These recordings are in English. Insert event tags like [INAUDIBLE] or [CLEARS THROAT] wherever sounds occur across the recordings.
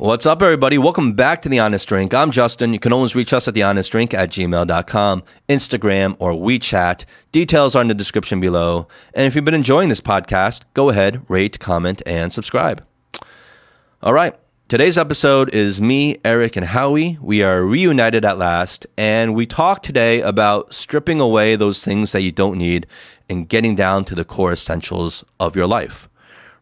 What's up, everybody? Welcome back to The Honest Drink. I'm Justin. You can always reach us at thehonestdrink at gmail.com, Instagram, or WeChat. Details are in the description below. And if you've been enjoying this podcast, go ahead, rate, comment, and subscribe. All right. Today's episode is me, Aric, and Howie. We are reunited at last, and we talk today about stripping away those things that you don't need and getting down to the core essentials of your life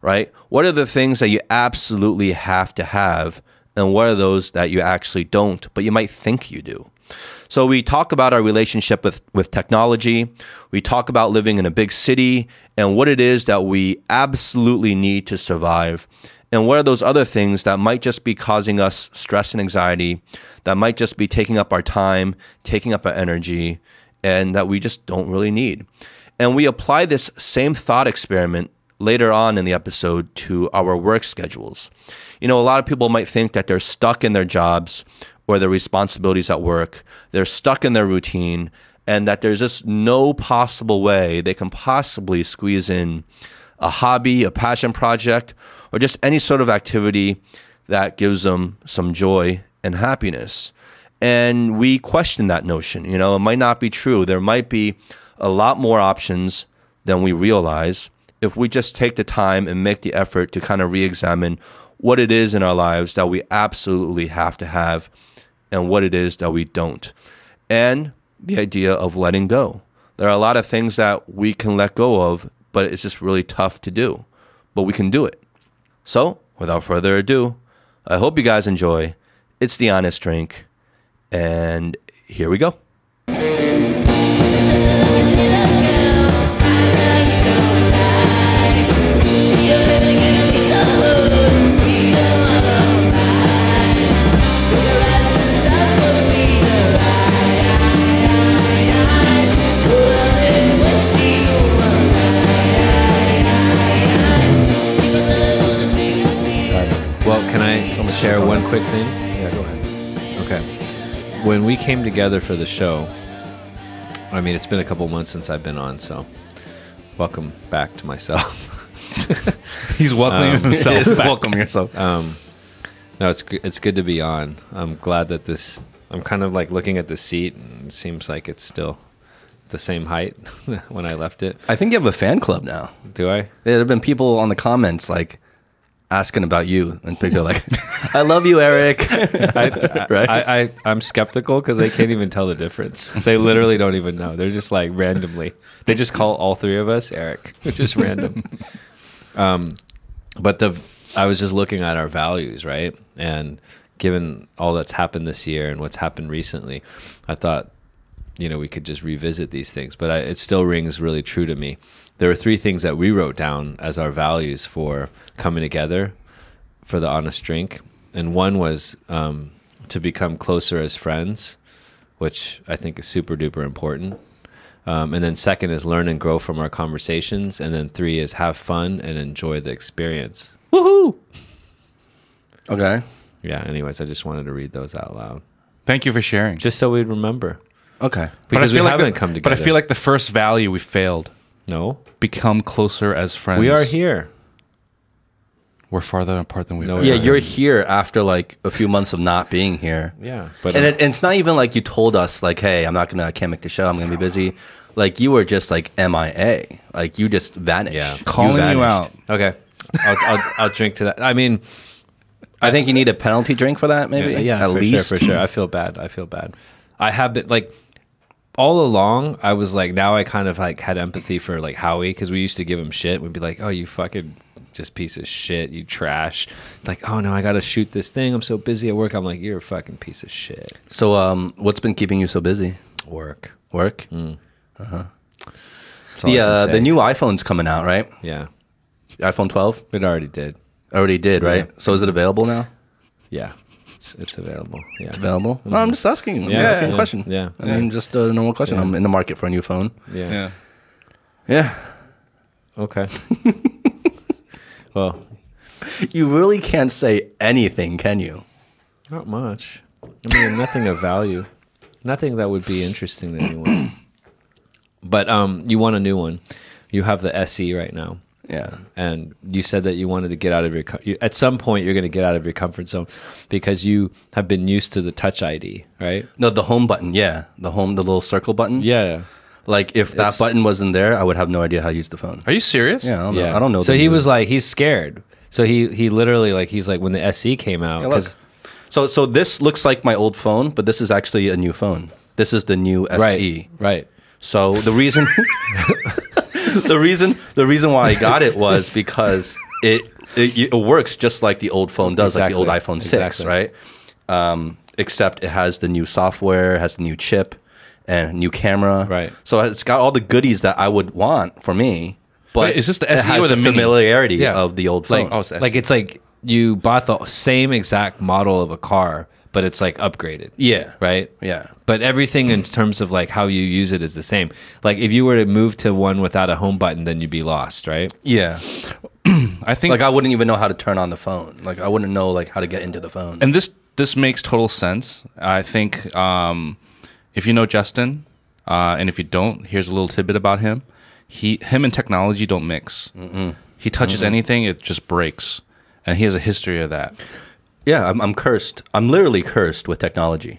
right? What are the things that you absolutely have to have, and what are those that you actually don't, but you might think you do? So we talk about our relationship with, with technology. We talk about living in a big city and what it is that we absolutely need to survive. And what are those other things that might just be causing us stress and anxiety, that might just be taking up our time, taking up our energy, and that we just don't really need. And we apply this same thought experiment later on in the episode to our work schedules. You know, a lot of people might think that they're stuck in their jobs or their responsibilities at work, they're stuck in their routine, and that there's just no possible way they can possibly squeeze in a hobby, a passion project, or just any sort of activity that gives them some joy and happiness. And we question that notion. You know, it might not be true. There might be a lot more options than we realize if we just take the time and make the effort to kind of re examine what it is in our lives that we absolutely have to have and what it is that we don't. And the idea of letting go. There are a lot of things that we can let go of, but it's just really tough to do. But we can do it. So, without further ado, I hope you guys enjoy. It's the Honest Drink. And here we go. Quick thing? Yeah, go ahead. Okay. When we came together for the show, I mean, it's been a couple months since I've been on, so welcome back to myself. [LAUGHS] He's welcoming himself. [LAUGHS] Yes, back. welcome yourself. Um, no, it's it's good to be on. I'm glad that this. I'm kind of like looking at the seat, and it seems like it's still the same height [LAUGHS] when I left it. I think you have a fan club now. Do I? There have been people on the comments like asking about you, and people are like, [LAUGHS] "I love you, Aric." [LAUGHS] I, [LAUGHS] Right? I, I, I'm skeptical because they can't even tell the difference. They literally don't even know. They're just like randomly. They just call all three of us Aric. It's just random. Um, but the I was just looking at our values, right? And given all that's happened this year and what's happened recently, I thought, you know, we could just revisit these things. But I, it still rings really true to me. There were three things that we wrote down as our values for coming together for the honest drink, and one was um, to become closer as friends, which I think is super duper important. Um, and then second is learn and grow from our conversations, and then three is have fun and enjoy the experience. Woohoo! okay. Yeah. Anyways, I just wanted to read those out loud, Thank you for sharing. just so we'd remember Okay. because we like haven't the, come together. But I feel like the first value we failed. No, Become closer as friends. we are here. We're farther apart than we No, were. Yeah, Yeah. you're here after like a few months of not being here. Yeah, but And, it, and it's not even like you told us like, "Hey, I'm not gonna, I can't make the show. I'm gonna be busy." Like you were just like MIA. Like you just vanished. Yeah. calling you, vanished. out. okay, I'll, I'll I'll drink to that. I mean, I think you need a penalty drink for that, maybe. Yeah, at for least. sure, for sure. I feel bad. I feel bad. I have been like all along. I was like, now I kind of like had empathy for like Howie because we used to give him shit. We'd be like, oh, you fucking just piece of shit, you trash. Like, oh no, I got to shoot this thing. I'm so busy at work. I'm like, you're a fucking piece of shit. So, um, what's been keeping you so busy? Work. Work. Mm. That's all The uh, the new iPhone's coming out, right? yeah, iPhone 12 it already did. already did, right? Yeah. So is it available now? Yeah, it's, it's available. Yeah, It's available. No, I'm just asking. I'm Yeah, asking yeah, a question. yeah. I mean, just a normal question. Yeah. I'm in the market for a new phone. yeah. Yeah. Yeah. Okay. [LAUGHS] well, You really can't say anything, can you? Not much. I mean, nothing of value. Nothing that would be interesting to anyone. [CLEARS THROAT] But um, you want a new one. You have the SE right now. Yeah. and you said that you wanted to get out of your you, at some point you're going to get out of your comfort zone because you have been used to the touch ID, right? No, the home button. Yeah, the home, the little circle button. Yeah, Like if that It's- button wasn't there, I would have no idea how to use the phone. Are you serious? Yeah, I don't yeah. know. I don't know. So the he new- was like, he's scared. So he he literally like he's like when the SE came out Yeah, look. 'cause- So so this looks like my old phone, but this is actually a new phone. This is the new SE. right right So the reason [LAUGHS] [LAUGHS] the reason the reason why I got it was because it it, it works just like the old phone does, like the old iPhone 6, Exactly. right? Um, except it has the new software, has the new chip and new camera. Right. So it's got all the goodies that I would want for me. But Wait, is this the it SE has or the mini? familiarity Yeah. of the old phone? like Oh, it's the like it's like you bought the same exact model of a car, but it's like upgraded. yeah. Right. Yeah. But everything in terms of like how you use it is the same. Like if you were to move to one without a home button, then you'd be lost, right? Yeah. [CLEARS THROAT] I think Like I wouldn't even know how to turn on the phone. Like I wouldn't know like how to get into the phone. and this this makes total sense. I think um, if you know Justin, uh, and if you don't, here's a little tidbit about him. He him and technology don't mix. He touches anything, it just breaks, and he has a history of that. Yeah, I'm, I'm cursed. I'm literally cursed with technology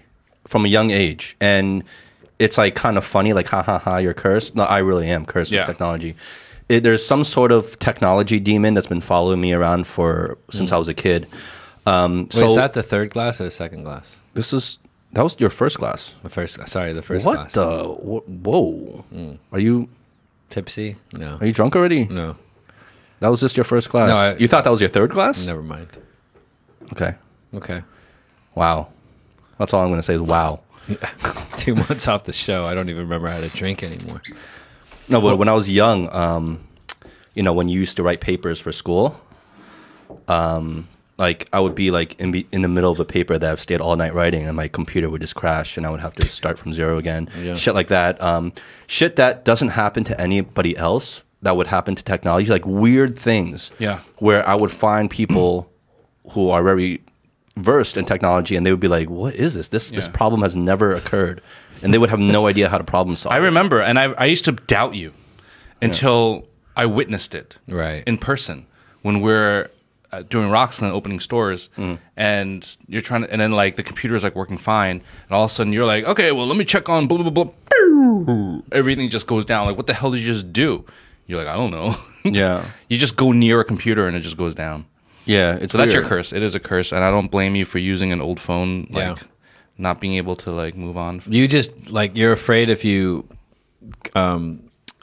from a young age. And it's like kind of funny, like, ha ha ha, you're cursed. No, I really am cursed Yeah. with technology. It, there's some sort of technology demon that's been following me around for since I was a kid. Um, Wait, so is that the third glass or the second glass? this is that was your first class. The first. Sorry, the first what glass. the? wh- Whoa! Are you Tipsy? No. are you drunk already? No. That was just your first class. No, I- you thought that was your third class? Never mind. Okay. Okay. Wow. That's all I'm going to say is wow. [LAUGHS] Two months off the show, I don't even remember how to drink anymore. No, but when I was young, um, you know, when you used to write papers for school, um, like I would be like in, be, in the middle of a paper that I've stayed all night writing, and my computer would just crash, and I would have to start from zero again. Yeah. Shit like that. Um, shit that doesn't happen to anybody else. That would happen to technology, like weird things. Yeah. Where I would find people who are very versed in technology, and they would be like, "What is this? This this problem has never occurred," and they would have no idea how to problem solve. I remember, and I, I used to doubt you until I witnessed it Right. in person when we're uh, doing Roxland opening stores, and you're trying to, and then like the computer is like working fine, and all of a sudden you're like, okay, well let me check on blah blah blah. blah. [LAUGHS] Everything just goes down. Like, what the hell did you just do? You're like, I don't know. [LAUGHS] Yeah. you just go near a computer and it just goes down. Yeah, it's So that's your curse. It is a curse, and I don't blame you for using an old phone, like Yeah. not being able to like move on. You just like you're afraid if you um,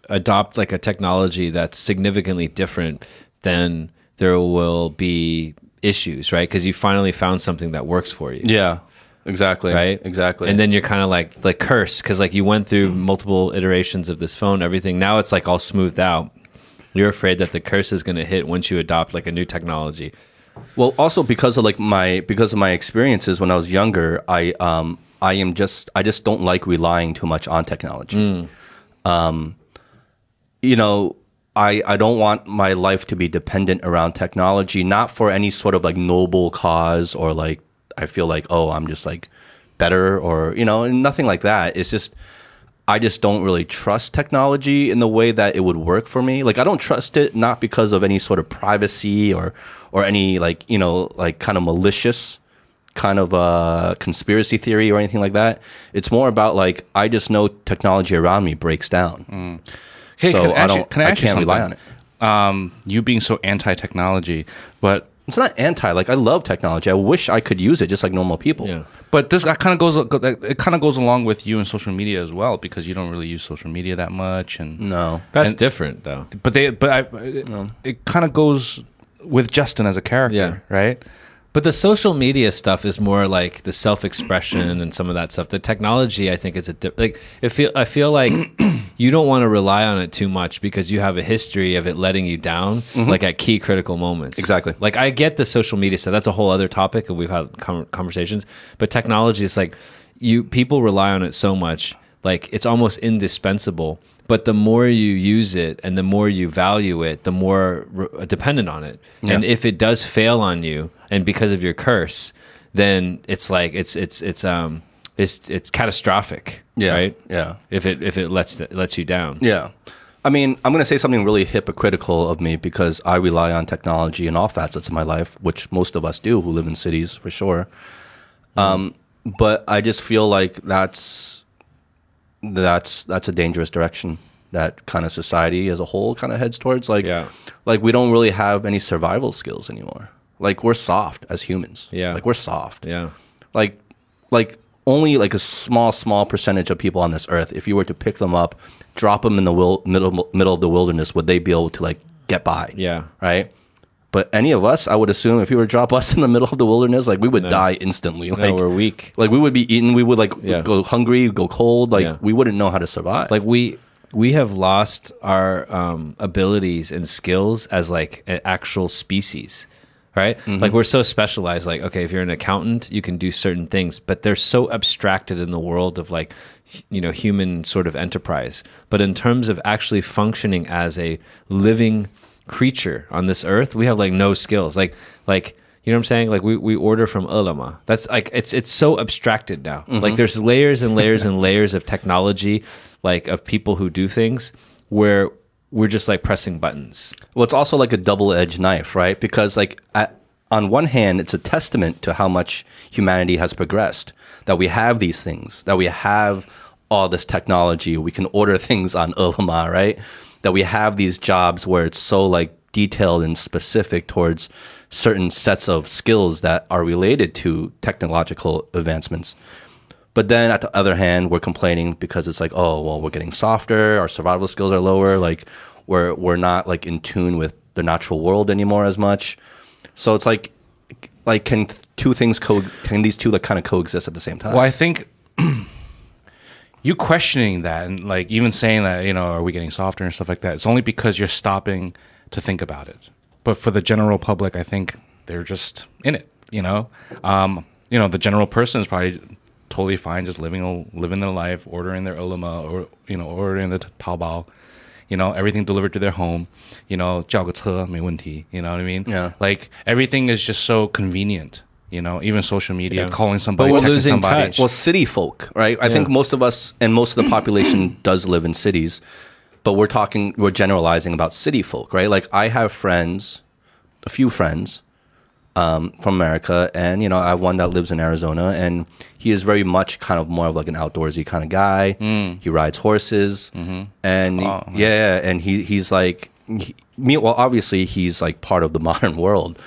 adopt like a technology that's significantly different, then there will be issues, right? Because you finally found something that works for you. Yeah, exactly. right? Exactly. And then you're kind of like like curse because like you went through multiple iterations of this phone, everything. Now it's like all smoothed out. You're afraid that the curse is going to hit once you adopt like a new technology. well, also because of like my because of my experiences when I was younger, I um I am just I just don't like relying too much on technology. Um, you know, I I don't want my life to be dependent around technology, not for any sort of like noble cause or like I feel like oh I'm just like better or you know nothing like that. It's just I just don't really trust technology in the way that it would work for me. Like I don't trust it not because of any sort of privacy or or any like you know like kind of malicious kind of uh, conspiracy theory or anything like that. It's more about like I just know technology around me breaks down. Hey, so can I, I don't can I, I can't rely on it. Um, you being so anti-technology, but It's not anti. Like I love technology. I wish I could use it just like normal people. Yeah. but this kind of goes it kind of goes along with you and social media as well because you don't really use social media that much and No. That's And- different though. but they but I, it, it kind of goes with Justin as a character, Yeah. right? But the social media stuff is more like the self-expression and some of that stuff. The technology, I think, is a di- like. It feel I feel like [CLEARS THROAT] you don't want to rely on it too much because you have a history of it letting you down, mm-hmm. like at key critical moments. Exactly. Like I get the social media stuff. That's a whole other topic, and we've had con conversations. But technology is like you people rely on it so much, like it's almost indispensable. But the more you use it and the more you value it, the more re- dependent on it. And if it does fail on you, and because of your curse, then it's like it's it's it's um it's it's catastrophic. Yeah. Right. Yeah. If it if it lets lets you down. Yeah. I mean, I'm going to say something really hypocritical of me because I rely on technology in all facets of my life, which most of us do who live in cities for sure. Um, but I just feel like that's that's that's a dangerous direction that kind of society as a whole kind of heads towards. Like, Yeah. like we don't really have any survival skills anymore. Like we're soft as humans. Yeah. like we're soft Yeah. like like only like a small small percentage of people on this earth if you were to pick them up drop them in the wil- middle middle of the wilderness would they be able to like get by Yeah. right but any of us i would assume if you were to drop [LAUGHS] us in the middle of the wilderness like we would die instantly No, like we're weak. like we would be eaten we would like Yeah. go hungry go cold like Yeah. we wouldn't know how to survive Like we we have lost our um, abilities and skills as like an actual species. Right? Mm-hmm. Like we're so specialized. Like, okay, if you're an accountant, you can do certain things, but they're so abstracted in the world of like, you know, human sort of enterprise. But in terms of actually functioning as a living creature on this earth, we have like no skills. Like, like, you know what I'm saying? Like we, we order from Ele.me. That's like it's it's so abstracted now. Mm-hmm. Like there's layers and layers and [LAUGHS] layers of technology, like of people who do things where we're just like pressing buttons. Well, it's also like a double-edged knife, right? Because like on one hand, it's a testament to how much humanity has progressed that we have these things, that we have all this technology, we can order [LAUGHS] things on Ele.me, right? That we have these jobs where it's so like detailed and specific towards certain sets of skills that are related to technological advancements. But then at the other hand, we're complaining because it's like, oh, well, we're getting softer, our survival skills are lower, like we're we're not like in tune with the natural world anymore as much. So it's like like can two things co can these two like kind of coexist at the same time? Well, I think [CLEARS THROAT] you questioning that and like even saying that, you know, are we getting softer and stuff like that, it's only because you're stopping to think about it. But for the general public, I think they're just in it, you know? Um, you know, the general person is probably totally fine just living living their life, ordering their Ele.me or you know ordering the Taobao, you know everything delivered to their home, you know 叫个车没问题, you know what I mean? Yeah. Like everything is just so convenient. You know, even social media, yeah. calling somebody, but we're losing somebody. Touch. Well, city folk, right? I yeah. think most of us and most of the population [COUGHS] does live in cities, but we're talking, we're generalizing about city folk, right? Like I have friends, a few friends um, from America, and you know, I have one that lives in Arizona, and he is very much kind of more of like an outdoorsy kind of guy. Mm. He rides horses, mm-hmm. and Oh, yeah, and he he's like, he, me. Well, obviously, he's like part of the [LAUGHS] modern world,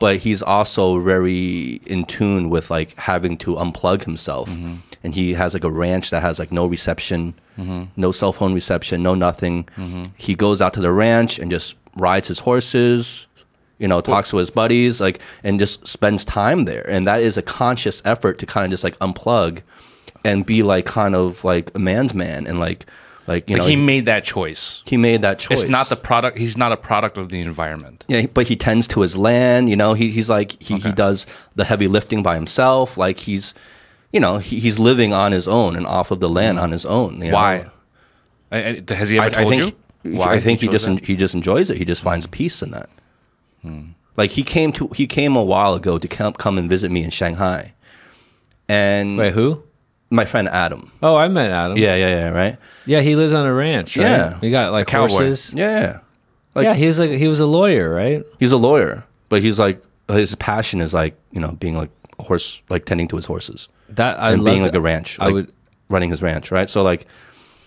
but he's also very in tune with like having to unplug himself. Mm-hmm. And he has like a ranch that has like no reception, mm-hmm. no cell phone reception, no nothing. He goes out to the ranch and just rides his horses, you know, talks to his buddies, like, and just spends time there. And that is a conscious effort to kind of just like unplug and be like kind of like a man's man and like, like, you Like know, he he, made that choice. He made that choice. It's not the product. He's not a product of the environment. Yeah, but he tends to his land. You know, he, he's like he, he does the heavy lifting by himself. Like he's, you know, he, he's living on his own and off of the land mm. on his own. you know? Why? I- I- Has he ever I, I told think you? Why I think he just en- he just enjoys it. He just finds peace in that. Like he came to he came a while ago to come come and visit me in Shanghai, and Wait, who? my friend Adam. Oh, I met Adam. Yeah, yeah, yeah, right. Yeah, he lives on a ranch, right? Yeah. He got like horses. Yeah, yeah. Like- yeah, he was like he was a lawyer, right? He's a lawyer, but he's like his passion is like you know being like a horse, like tending to his horses That I and being like a ranch, I would running his ranch, right? So like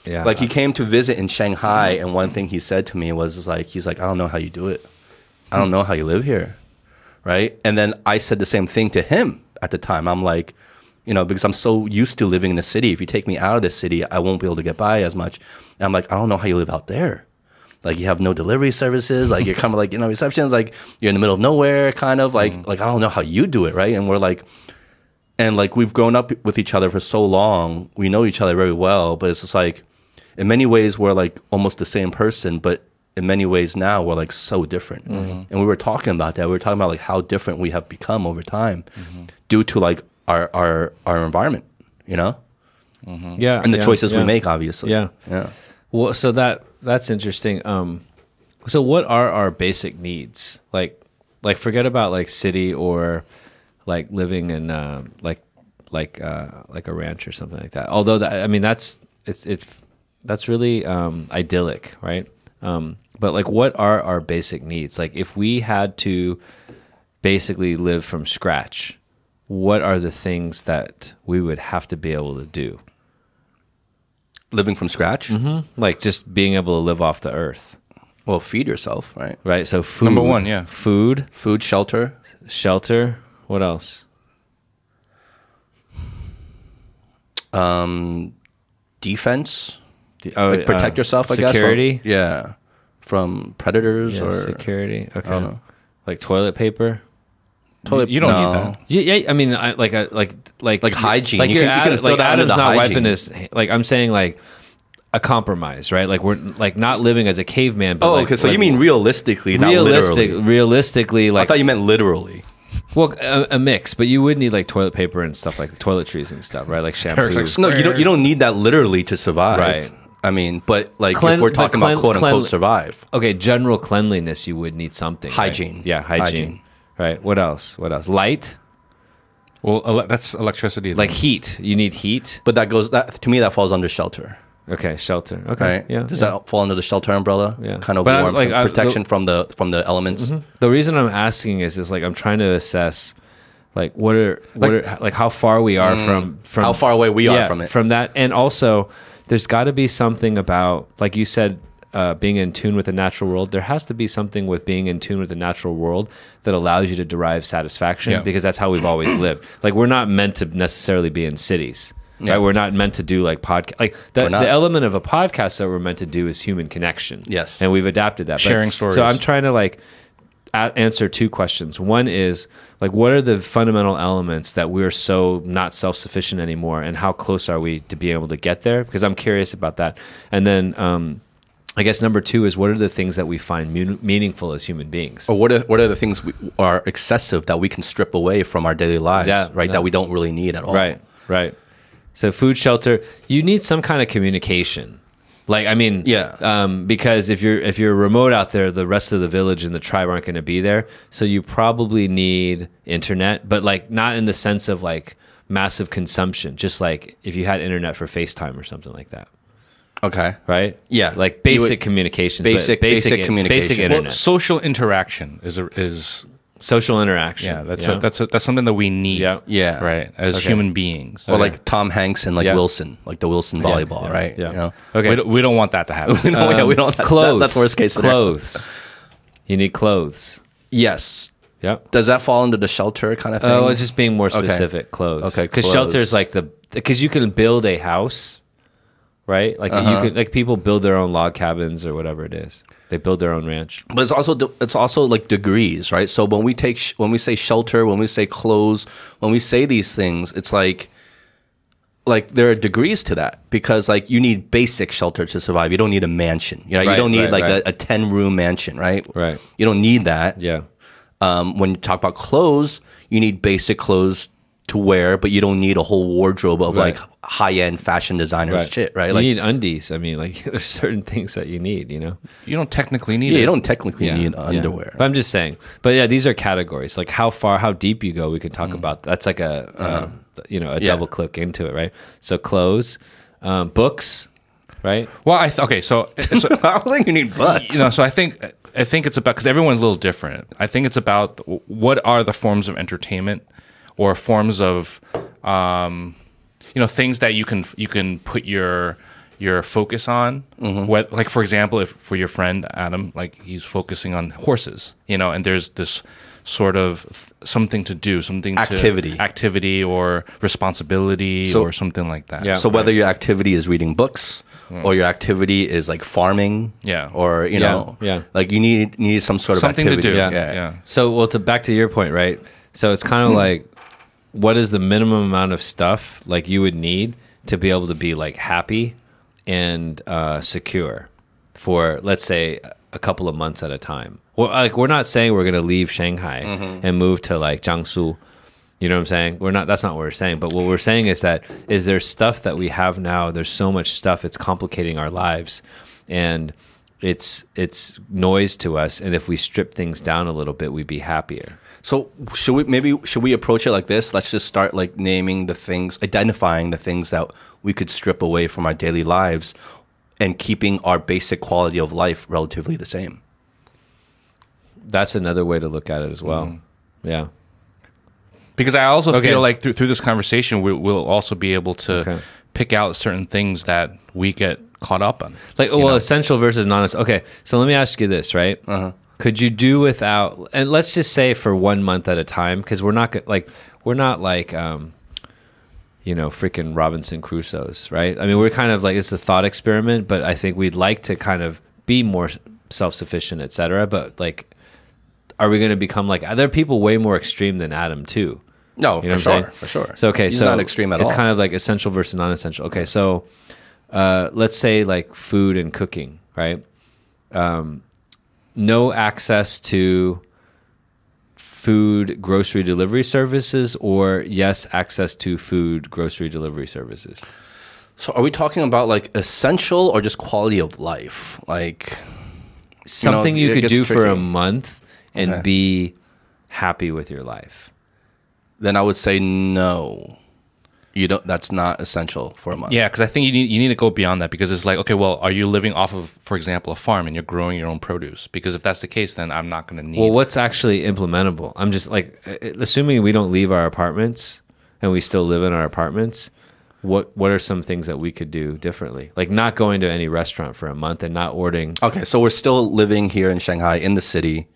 yeah. like he came to visit in Shanghai, and one thing he said to me was like he's like I don't know how you do it, I don't know how you live here, right? And then I said the same thing to him at the time. I'm like, you know, because I'm so used to living in the city. If you take me out of the city, I won't be able to get by as much. And I'm like, I don't know how you live out there. Like you have no delivery services. Like you're kind of like you know receptions. Like you're in the middle of nowhere, kind of like mm. like I don't know how you do it, right? And we're like, and like we've grown up with each other for so long we know each other very well but it's just like in many ways we're like almost the same person but in many ways now we're like so different and we were talking about that we were talking about like how different we have become over time due to like our our our environment you know yeah, and the yeah, choices we make obviously Yeah. yeah Well, so that that's interesting. Um, so what are our basic needs? Like, like forget about like city or like living in uh, like like uh, like a ranch or something like that. Although that I mean that's it's it that's really um, idyllic, right? Um, but like, what are our basic needs? Like, if we had to basically live from scratch, what are the things that we would have to be able to do? Living from scratch. Like just being able to live off the earth, Well, feed yourself, right? right? So food, Number one, yeah. food, Food, shelter. shelter. What else? Um, defense. The- oh, like protect uh, yourself. I guess. Security. yeah. From predators Yeah, or security. Okay. don't know. Like toilet paper. toilet. You don't no. need that. Yeah, yeah. I mean, I, like, a, like, like, Like hygiene. Like You your can- you can Ad- throw like that Adam's not hygiene. wiping his. Like, I'm saying, like a compromise, right? Like we're like not living as a caveman. But Oh, like, okay. So like, you mean realistically, not realistic? literally? Realistically, like I thought you meant literally. well, a, a mix. But you would need like toilet paper and stuff like toiletries and stuff, right? Like shampoo. Like, No, you don't. You don't need that literally to survive. Right. I mean, but like Clean- if we're but talking clean- about quote unquote clean- survive, okay, general cleanliness, you would need something. right? Hygiene. Yeah, hygiene. Hygiene. Right. What else? What else? Light, Well, ele- that's electricity. like then. heat. You need heat. but that goes that to me that falls under shelter, Okay, shelter. Okay. right? Yeah. Does yeah. that fall under the shelter umbrella? Yeah. Kind of But I'm- warm like, I- protection the- from the from the elements. The reason I'm asking is is like I'm trying to assess like what are what Like- are like how far we are from from Mm. How far away we are from it. From that and also there's got to be something about like you said uh, being in tune with the natural world. There has to be something with being in tune with the natural world that allows you to derive satisfaction Yeah. because that's how we've always [CLEARS THROAT] lived. Like we're not meant to necessarily be in cities. Yeah. Right? We're not meant to do like podcast. Like the, the element of a podcast that we're meant to do is human connection. Yes. and we've adapted that. But- Sharing stories. So I'm trying to like answer two questions. One is like, what are the fundamental elements that we're so not self sufficient anymore, and how close are we to being able to get there? Because I'm curious about that. And then, um, I guess number two is what are the things that we find meaningful as human beings? Or what are what are the things we, are excessive that we can strip away from our daily lives? Yeah, right. yeah. That we don't really need at all. Right, right. So food, shelter. You need some kind of communication. Like I mean, Yeah. Um, because if you're if you're remote out there, the rest of the village and the tribe aren't going to be there. So you probably need internet, but like not in the sense of like massive consumption. Just like if you had internet for FaceTime or something like that, Okay. right? Yeah. like basic would- communication, but basic- basic communication. basic internet, well, social interaction is a, is social interaction. yeah. That's yeah? A, that's a, that's something that we need. Yeah. Yeah. Right. As Okay. human beings. Or like Tom Hanks and like Yeah. Wilson, like the Wilson volleyball, yeah, right? yeah. You know? okay. we, don't, we don't want that to happen. [LAUGHS] We don't, yeah, we don't. that- clothes. that's worst case scenario. Clothes. You need clothes. Yes. Yep. Does that fall into the shelter kind of thing? Oh, just being more Okay. specific, clothes. Okay, because shelter is like the because you can build a house, right? Like Uh-huh. you can like people build their own log cabins or whatever it is. They build their own ranch. but it's also it's also like degrees, right? So when we take sh- when we say shelter, when we say clothes, when we say these things, it's like like there are degrees to that because like you need basic shelter to survive. You don't need a mansion. You know, you don't need right, like right. a, a ten room mansion, right? Right. You don't need that. Yeah. Um, when you talk about clothes, you need basic clothes to wear, but you don't need a whole wardrobe of Right. like high end fashion designers shit, right? Like You Like need undies. I mean, like [LAUGHS] there's certain things that you need. You know. you don't technically need yeah, it. you don't technically Yeah, need yeah. underwear. But I'm just saying. But yeah, these are categories. Like how far, how deep you go, we can Mm. talk about. That's like a um, you know a Uh-huh. Yeah. double click into it, right? So clothes, um, books, right? Well, I th- okay. So, [LAUGHS] so I don't think you need butts. you know, so I think I think it's about because everyone's a little different. I think it's about what are the forms of entertainment or forms of um, you know things that you can you can put your your focus on. Mm-hmm. What, like for example, if for your friend Adam, like he's focusing on horses, you know, and there's this sort of th- something to do, something Activity. to, activity or responsibility So- or something like that. Yeah. so whether your activity is reading books mm. or your activity is like farming, Yeah. or you Yeah, know, yeah. like you need need some sort of something to activity. do. Yeah. Yeah, yeah. So, well, to back to your point, right? So it's kind of hmm. like, what is the minimum amount of stuff like you would need to be able to be like happy and uh, secure for, let's say, a couple of months at a time? Well, like we're not saying we're going to leave Shanghai and move to like Jiangsu. You know what I'm saying? We're not. That's not what we're saying. But what we're saying is that is there stuff that we have now? There's so much stuff. It's complicating our lives, and it's it's noise to us. And if we strip things down a little bit, we'd be happier. So should we maybe should we approach it like this? Let's just start like naming the things, identifying the things that we could strip away from our daily lives, and keeping our basic quality of life relatively the same. That's another way to look at it as well. Mm-hmm. Yeah. because I also Okay. feel like through through this conversation, we, we'll also be able to Okay. pick out certain things that we get caught up on. Like, well, know? essential versus non essential. Okay, so let me ask you this, right? Uh-huh. Could you do without, and let's just say for one month at a time, because we're not like, we're not like, um, you know, freaking Robinson Crusoe's, right? I mean, we're kind of like, it's a thought experiment, but I think we'd like to kind of be more self sufficient, et cetera. But like, are we going to become like, are there people way more extreme than Adam, too. No, You know for sure, saying? for sure. So okay, He's so not extreme at it's all. kind of like essential versus non-essential. Okay, so uh, let's say like food and cooking, right? Um, no access to food grocery delivery services, or yes, access to food grocery delivery services. so, are we talking about like essential or just quality of life? Like, Something you, it could gets do for a month and Okay. be happy with your life. then I would say no. You don't. That's not essential for a month. Yeah, because I think you need you need to go beyond that because it's like, okay, well, are you living off of, for example, a farm and you're growing your own produce? Because if that's the case, then I'm not going to need. Well, what's actually implementable? I'm just like, uh, assuming we don't leave our apartments and we still live in our apartments. What what are some things that we could do differently? Like not going to any restaurant for a month and not ordering. Okay, so we're still living here in Shanghai in the city.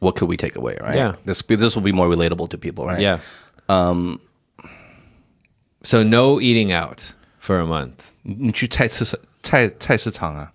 What could we take away, right? Yeah. This this will be more relatable to people, right? Yeah. Um. So no eating out for a month. 你去菜市菜菜市场啊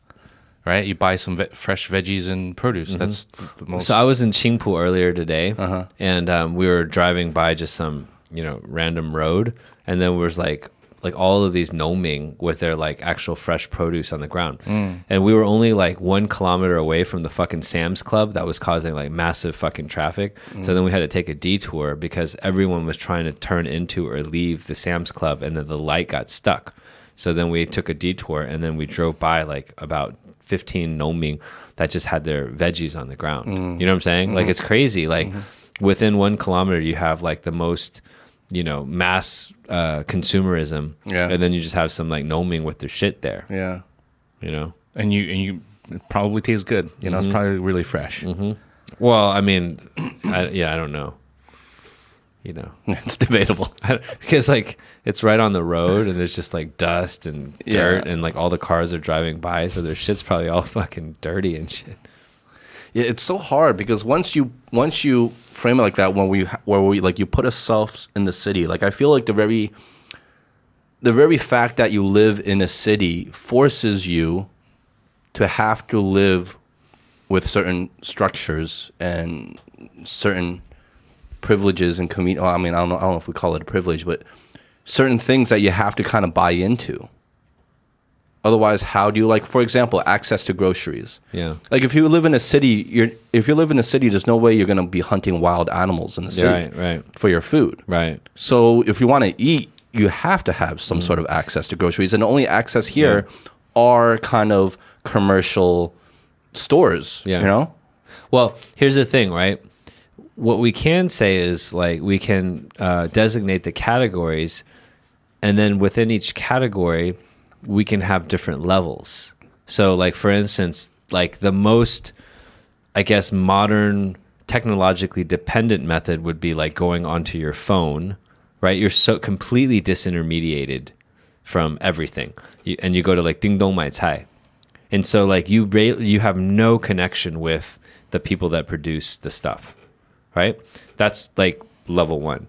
right? You buy some ve- fresh veggies and produce. That's the most. So I was in Qingpu earlier today, and um, we were driving by just some you know random road, and then was like like all of these nongmin with their like actual fresh produce on the ground, mm. and we were only like one kilometer away from the fucking Sam's Club that was causing like massive fucking traffic. So mm. then we had to take a detour because everyone was trying to turn into or leave the Sam's Club, and then the light got stuck. So then we took a detour, and then we drove by like about 15 nongmin that just had their veggies on the ground. Mm. You know what I'm saying? Like mm-hmm. it's crazy. Like mm-hmm. within one kilometer, you have like the most, you know, mass uh, consumerism. Yeah. And then you just have some like nongmin with their shit there. Yeah. You know. and you and you it probably tastes good. You know, it's probably really fresh. Well, I mean, I, yeah, I don't know. You know, [LAUGHS] It's debatable. [LAUGHS] Because like it's right on the road and there's just like dust and dirt Yeah. and like all the cars are driving by, so their shit's probably all [LAUGHS] fucking dirty and shit. It's so hard because once you once you frame it like that, when we where we like you put ourselves in the city, like I feel like the very the very fact that you live in a city forces you to have to live with certain structures and certain privileges and commun- well, I mean, I don't know, I don't know if we call it a privilege, but certain things that you have to kind of buy into. Otherwise, how do you like, for example, access to groceries? Yeah. Like if you live in a city, you're if you live in a city, there's no way you're gonna be hunting wild animals in the city Right, right, for your food. right. So if you want to eat, you have to have some sort of access to groceries, and the only access here are kind of commercial stores. Yeah. you know. Well, here's the thing, right? What we can say is like we can uh, designate the categories, and then within each category, we can have different levels. So, like for instance, like the most, I guess, modern technologically dependent method would be like going onto your phone, right? You're so completely disintermediated from everything, you, and you go to like Ding Dong Mai Cai, and so like you you have no connection with the people that produce the stuff, right? That's like level one.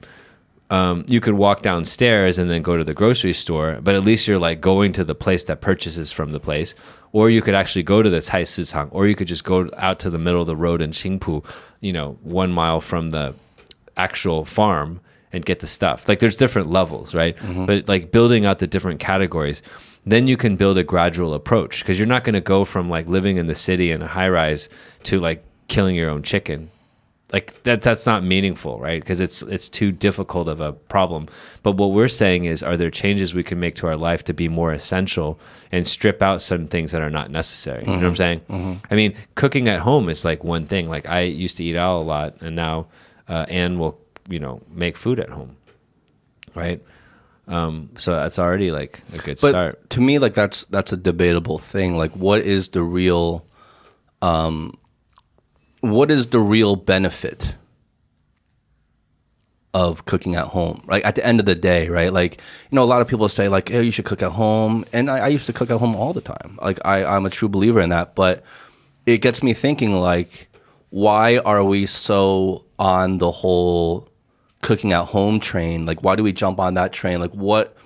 Um, you could walk downstairs and then go to the grocery store, but at least you're like going to the place that purchases from the place. Or you could actually go to the Cai Shichang, or you could just go out to the middle of the road in Qingpu, you know, one mile from the actual farm and get the stuff. Like there's different levels, right? But like building out the different categories, then you can build a gradual approach because you're not going to go from like living in the city in a high rise to like killing your own chicken. Like that that's not meaningful, right? Because it's it's too difficult of a problem. But what we're saying is are there changes we can make to our life to be more essential and strip out some things that are not necessary? You know what I'm saying? I mean, cooking at home is like one thing. Like I used to eat out a lot and now uh, Anne will, you know, make food at home. Right? Um, so that's already like a good But start. to me, like that's that's a debatable thing. Like, what is the real, um, what is the real benefit of cooking at home? Like at the end of the day, right? Like you know, a lot of people say like, "Hey, you should cook at home," and I, I used to cook at home all the time. Like I, I'm a true believer in that. But it gets me thinking, like, why are we so on the whole cooking at home train? Like, why do we jump on that train? Like, what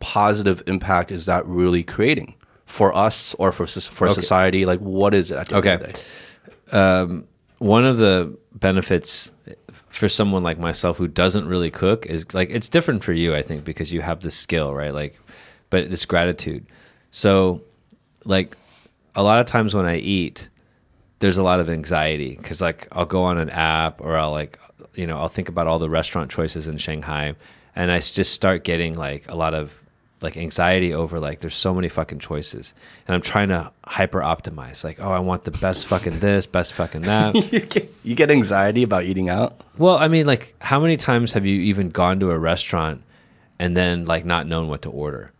positive impact is that really creating for us or for for society? Like, what is it at the end of Okay. the day? Um, one of the benefits for someone like myself who doesn't really cook is like it's different for you i think because you have the skill right? Like but it's gratitude. So like a lot of times when i eat there's a lot of anxiety because like i'll go on an app or i'll like you know i'll think about all the restaurant choices in shanghai and I just start getting like a lot of like anxiety over like there's so many fucking choices. And i'm trying to hyper optimize like oh i want the best fucking this best fucking [LAUGHS] that. You, get, you get anxiety about eating out. well i mean like how many times have you even gone to a restaurant and then like not known what to order?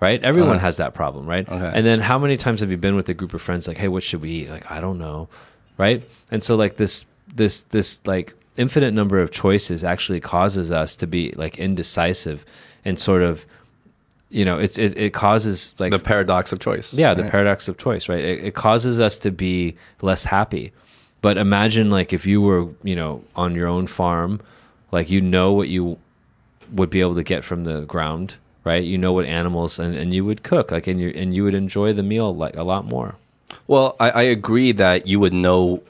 Right? Everyone Uh-huh. has that problem right? Okay. and then how many times have you been with a group of friends like hey what should we eat? Like i don't know. Right? And so like this this this like infinite number of choices actually causes us to be like indecisive and sort of you know it's it, it causes like The paradox of choice. yeah, the right? paradox of choice, right? It, it causes us to be less happy. But imagine like if you were, you know, on your own farm, like you know what you would be able to get from the ground, right? You know what animals and, and you would cook, like and you and you would enjoy the meal like a lot more. Well, I, I agree that you would know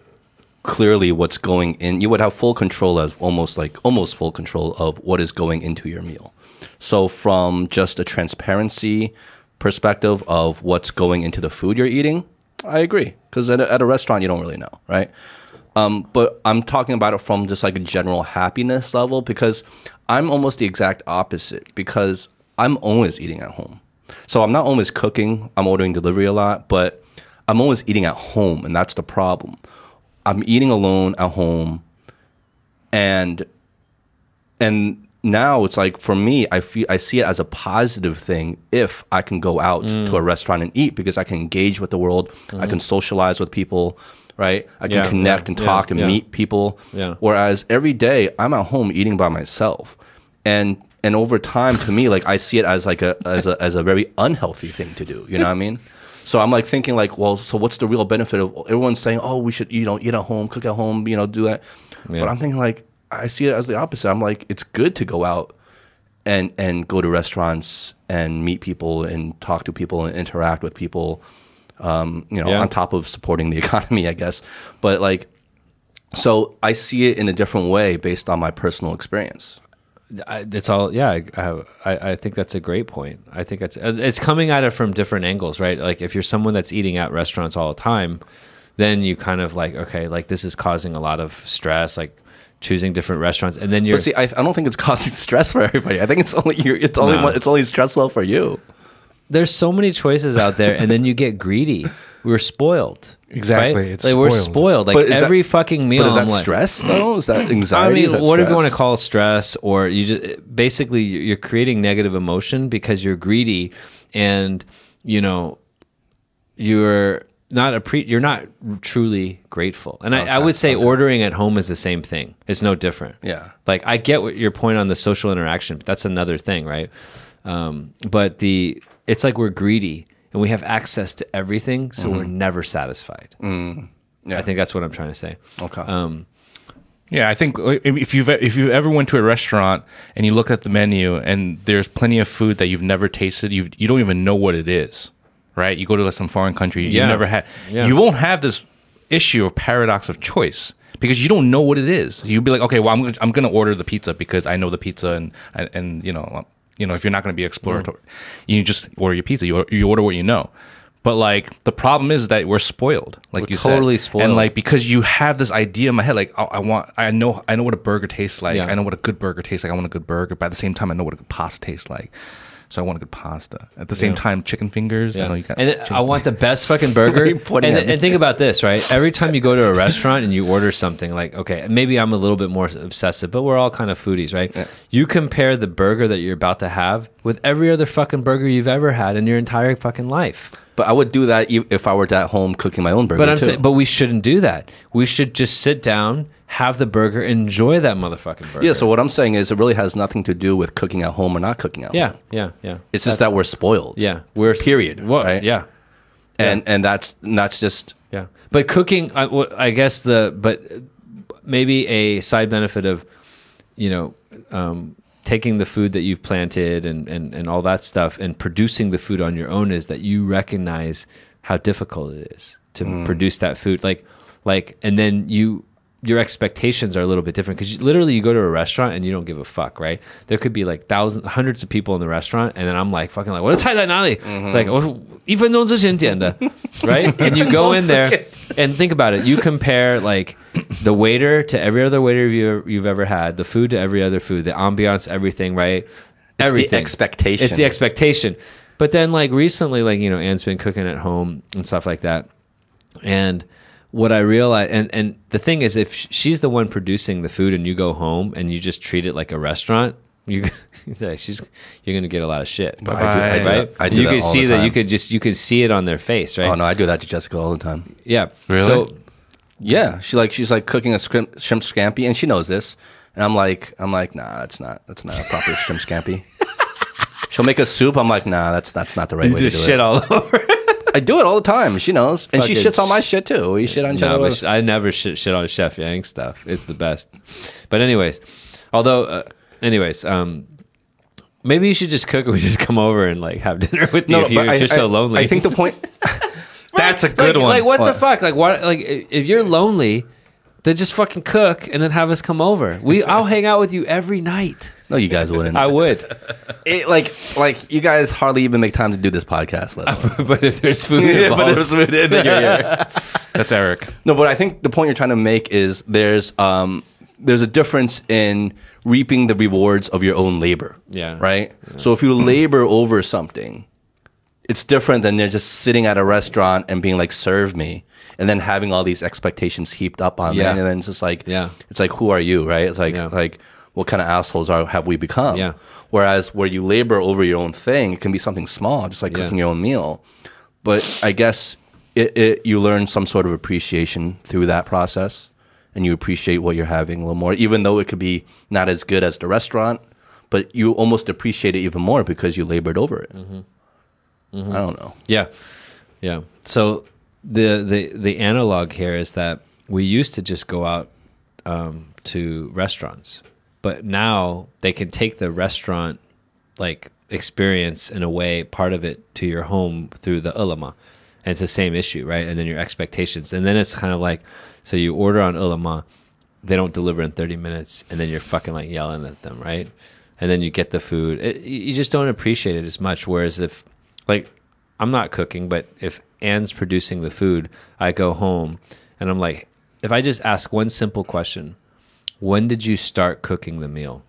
clearly what's going in. You would have full control of almost like almost full control of what is going into your meal. So from just a transparency perspective of what's going into the food you're eating, I agree because at a, at a restaurant you don't really know, right? Um, but I'm talking about it from just like a general happiness level because I'm almost the exact opposite because I'm always eating at home. So I'm not always cooking. I'm ordering delivery a lot, but I'm always eating at home, and that's the problem. I'm eating alone at home, and and now it's like for me, I feel I see it as a positive thing if I can go out mm. to a restaurant and eat because I can engage with the world, I can mm-hmm. socialize with people, right? I can Yeah, connect yeah, and yeah, talk and yeah. meet people. Yeah. Whereas every day I'm at home eating by myself, and and over time, to me, like I see it as like a as a as a very unhealthy thing to do. You know what I mean? So I'm like thinking like, well, so what's the real benefit of everyone's saying, oh, we should you know eat at home, cook at home, you know, do that. Yeah. But I'm thinking like I see it as the opposite. I'm like, it's good to go out and and go to restaurants and meet people and talk to people and interact with people. Um, you know, Yeah. on top of supporting the [LAUGHS] economy, I guess. But like, so I see it in a different way based on my personal experience. I, it's all yeah. I, I I, think that's a great point. I think it's it's coming at it from different angles, right? Like if you're someone that's eating at restaurants all the time, then you kind of like okay, like this is causing a lot of stress, like choosing different restaurants, and then you're But see, I, I don't think it's causing [LAUGHS] stress for everybody. I think it's only you it's only No. one- it's only stressful for you. there's so many choices out there, and then you get greedy. We're spoiled. Exactly, right? it's like we're spoiled. spoiled. Like But is that- every fucking meal. But is that I'm like, stress though? Is that [CLEARS THROAT] anxiety? I mean, Is that whatever you want to stress? call stress, or you just basically you're creating negative emotion because you're greedy, and you know you're not a pre you're not truly grateful. And I, I would say ordering at home is the same thing. It's no different. Yeah. Like I get what your point on the social interaction. But that's another thing, right? Um, but the it's like we're greedy and we have access to everything, so we're never satisfied. Yeah. I think that's what I'm trying to say. Okay. Um, Yeah, I think if you've if you ever went to a restaurant and you look at the menu and there's plenty of food that you've never tasted, you you don't even know what it is, right? You go to some foreign country, you Yeah. never had, Yeah. you won't have this issue of paradox of choice because you don't know what it is. You'll be like, okay, well, I'm gonna, I'm gonna order the pizza because I know the pizza and and, and you know um, you know if you're not gonna be exploratory, mm-hmm. you just order your pizza. You order, you order what you know. But like the problem is that we're spoiled, like We're you totally said. spoiled. and like because you have this idea in my head, like I, I want, I know, I know what a burger tastes like. Yeah. I know what a good burger tastes like. I want a good burger, but at the same time, I know what a good pasta tastes like. So I want a good pasta. At the same Yeah. time, chicken fingers. I know you got and I want the best fucking [LAUGHS] burger. and, pointing at me? and think about this, right? Every time you go to a restaurant and you order something, like okay, maybe I'm a little bit more obsessive, but we're all kind of foodies, right? You compare the burger that you're about to have with every other fucking burger you've ever had in your entire fucking life. But I would do that if I were at home cooking my own burger But I'm too. saying, but we shouldn't do that. We should just sit down, have the burger, enjoy that motherfucking burger. yeah. So what I'm saying is, it really has nothing to do with cooking at home or not cooking at yeah, home. yeah, yeah. Yeah. It's just that we're spoiled. yeah, we're Period, What? right? Yeah, And and that's and that's just Yeah, but cooking, I, I guess the but maybe a side benefit of, you know, um, taking the food that you've planted and, and and all that stuff and producing the food on your own is that you recognize how difficult it is to produce that food. Like, like, and then you your expectations are a little bit different because literally you go to a restaurant and you don't give a fuck, right? There could be like thousands, hundreds of people in the restaurant, and then I'm like fucking like, 我的菜在哪里? It's like, oh, 一分钟之前点的, right? [LAUGHS] And you go in there and think about it. You compare like the waiter to every other waiter you, you've ever had, the food to every other food, the ambiance, everything, right? the everything. expectation. It's the expectation. But then, like recently, like you know, Anne's been cooking at home and stuff like that. And what I realize, and and the thing is, if she's the one producing the food, and you go home and you just treat it like a restaurant, you [LAUGHS] she's you're gonna get a lot of shit. I do- I do right? that- I do you that could see that. You could just you could see it on their face, right? Oh no, I do that to Jessica all the time. Yeah. Really? So Yeah, she like she's like cooking a shrimp, shrimp scampi, and she knows this. And I'm like, I'm like, nah, that's not that's not a proper shrimp scampi. [LAUGHS] She'll make a soup. I'm like, nah, that's that's not the right you way to just do shit it. all [LAUGHS] over. I do it all the time. She knows, and she shits on my shit too. We shit on each no, other. but I never shit, shit on Chef Yang stuff. It's the best. But anyways, although, uh, anyways, um, maybe you should just cook and [LAUGHS] we just come over and like have dinner with you if, you, but if I- you're so I- lonely. I think the point. [LAUGHS] That's a good like, one. Like what, the fuck? Like what? Like if you're lonely, then just fucking cook and then have us come over. We I'll hang out with you every night. No, you guys wouldn't. I would, It, like like you guys hardly even make time to do this podcast. Let alone. [LAUGHS] but if there's food yeah, involved, but it was then you're here. [LAUGHS] That's Aric. No, but I think the point you're trying to make is there's um there's a difference in reaping the rewards of your own labor. Yeah. Right? So if you labor over something, it's different than they're just sitting at a restaurant and being like, serve me. And then having all these expectations heaped up on Yeah. them. And then it's just like Yeah. it's like who are you, right? It's like Yeah. like what kind of assholes are have we become? Yeah. Whereas where you labor over your own thing, it can be something small, just like Yeah. cooking your own meal. But I guess it, it you learn some sort of appreciation through that process, and you appreciate what you're having a little more, even though it could be not as good as the restaurant. But you almost appreciate it even more because you labored over it. I don't know. Yeah, yeah. So the the the analog here is that we used to just go out um, to restaurants, but now they can take the restaurant like experience in a way, part of it to your home through the Ele.me, and it's the same issue, right? And then your expectations, and then it's kind of like, so you order on Ele.me, they don't deliver in 30 minutes and then you're fucking like yelling at them right? And then you get the food. It, you just don't appreciate it as much. Whereas if like i'm not cooking but if anne's producing the food i go home and i'm like if i just ask one simple question when did you start cooking the meal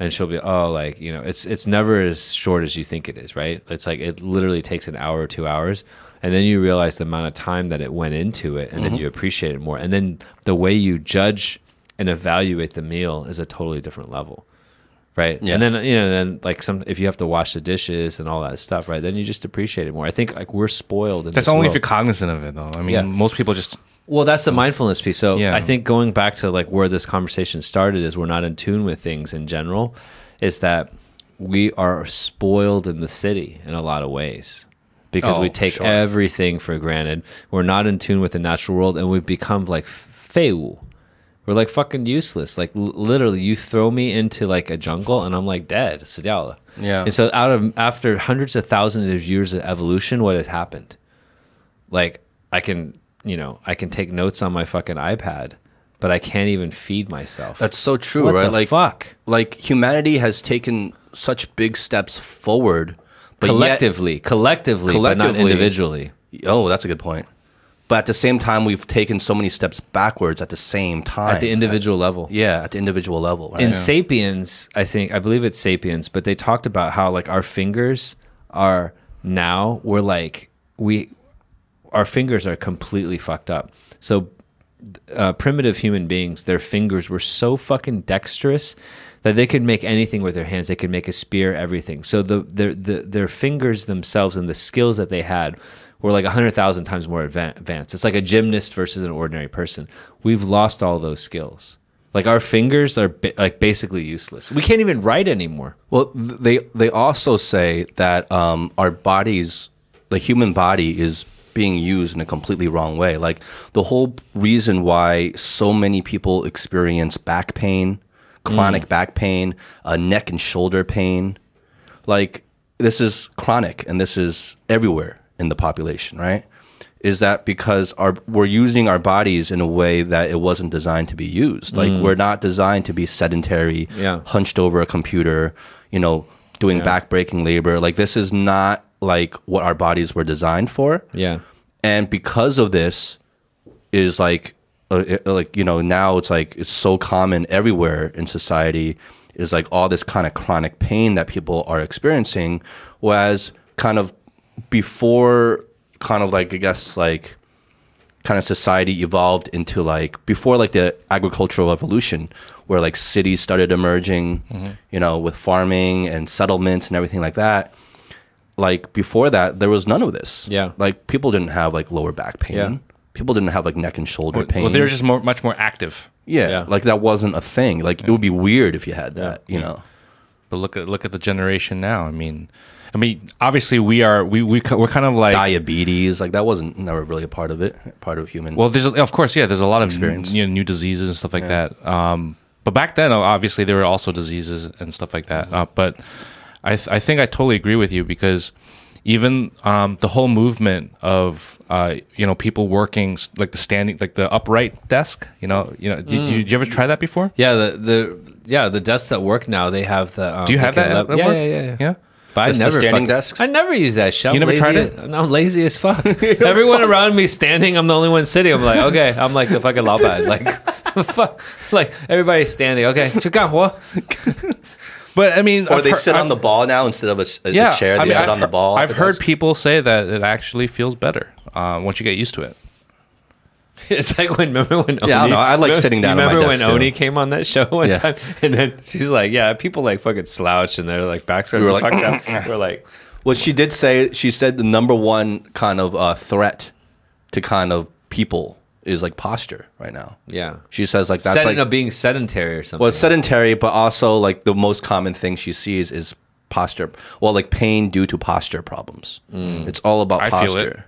and she'll be oh like you know it's it's never as short as you think it is right it's like it literally takes an hour or two hours and then you realize the amount of time that it went into it and Mm-hmm. then you appreciate it more and then the way you judge and evaluate the meal is a totally different level right Yeah. and then you know then like some if you have to wash the dishes and all that stuff right then you just appreciate it more i think like we're spoiled That's only if you're cognizant of it, though. I mean, Yeah. most people just well, that's the mindfulness piece. So yeah. I think going back to like where this conversation started is we're not in tune with things in general. Is that we are spoiled in the city in a lot of ways because oh, we take sure. everything for granted. We're not in tune with the natural world, and we've become like feu. We're like fucking useless. Like l- literally, you throw me into like a jungle, and I'm like dead. Yeah. And so out of after hundreds of thousands of years of evolution, what has happened? Like I can you know, I can take notes on my fucking iPad, but I can't even feed myself. That's so true, what right? the like fuck? like humanity has taken such big steps forward, but yet- collectively, collectively, but not Collectively. individually. Oh, that's a good point. but at the same time, we've taken so many steps backwards at the same time. at the individual level. yeah, at the individual level. Right? in Sapiens, I think I believe it's Sapiens, but they talked about how like our fingers are now we're like we our fingers are completely fucked up. So uh, primitive human beings, their fingers were so fucking dexterous that they could make anything with their hands. They could make a spear, everything. So the their the, their fingers themselves and the skills that they had were like hundred thousand times more advanced. It's like a gymnast versus an ordinary person. We've lost all those skills. Like our fingers are ba- like basically useless. We can't even write anymore. Well, they they also say that um, our bodies, the human body, is being used in a completely wrong way. Like the whole reason why so many people experience back pain, chronic back pain, uh, neck and shoulder pain, like this is chronic and this is everywhere in the population, right? Is that because our we're using our bodies in a way that it wasn't designed to be used? Like we're not designed to be sedentary, Yeah. hunched over a computer, you know, doing back-breaking labor. Like this is not like what our bodies were designed for. Yeah. And because of this, is like, uh, like you know, now it's like it's so common everywhere in society. Is like all this kind of chronic pain that people are experiencing, whereas kind of before, kind of like I guess like kind of society evolved into like before like the agricultural revolution where like cities started emerging you know with farming and settlements and everything like that like before that there was none of this Yeah. like people didn't have like lower back pain Yeah. people didn't have like neck and shoulder pain Well, they're just more, much more active. yeah, Yeah. like that wasn't a thing like it would be weird if you had that you know But look at look at the generation now. I mean, I mean, obviously we are we we we're kind of like diabetes like that wasn't never really a part of it part of human Well, there's of course, yeah. There's a lot of experience, you know, new diseases and stuff like that. Um, but back then, obviously, there were also diseases and stuff like that. Uh, but I, th- I think I totally agree with you because even um, the whole movement of uh, you know people working like the standing like the upright desk you know you know mm. you, do, you ever try that before yeah the, the yeah the desks that work now they have the um, do you have that le- yeah, yeah, yeah yeah yeah but I never standing fuck, desks. I never use that shit. You never tried it? As, I'm lazy as fuck. [LAUGHS] [LAUGHS] Everyone fuck. around me standing. I'm the only one sitting. I'm like, okay, I'm like the fucking law. Like, [LAUGHS] fuck. Like everybody's standing. Okay, but I mean, or I've they heard- sit on I've- the ball now instead of a, s- a- yeah, a chair they I mean, sit I've on the ball I've heard desk. people say that it actually feels better uh, once you get used to it. [LAUGHS] It's like when remember when Oni, Yeah, I know. I like sitting down You at my remember when desk, too. Oni came on that show one Yeah. time, and then she's like, "Yeah, people like fucking slouch and their like backs are We were fucked like, up." [COUGHS] We're like, Well, she did say she said the number one kind of uh, threat to kind of people is like posture right now. yeah, She says like that's Sed- like no, being sedentary or something. well, it's sedentary, but also like the most common thing she sees is posture. Well, like pain due to posture problems. It's all about I feel posture. it.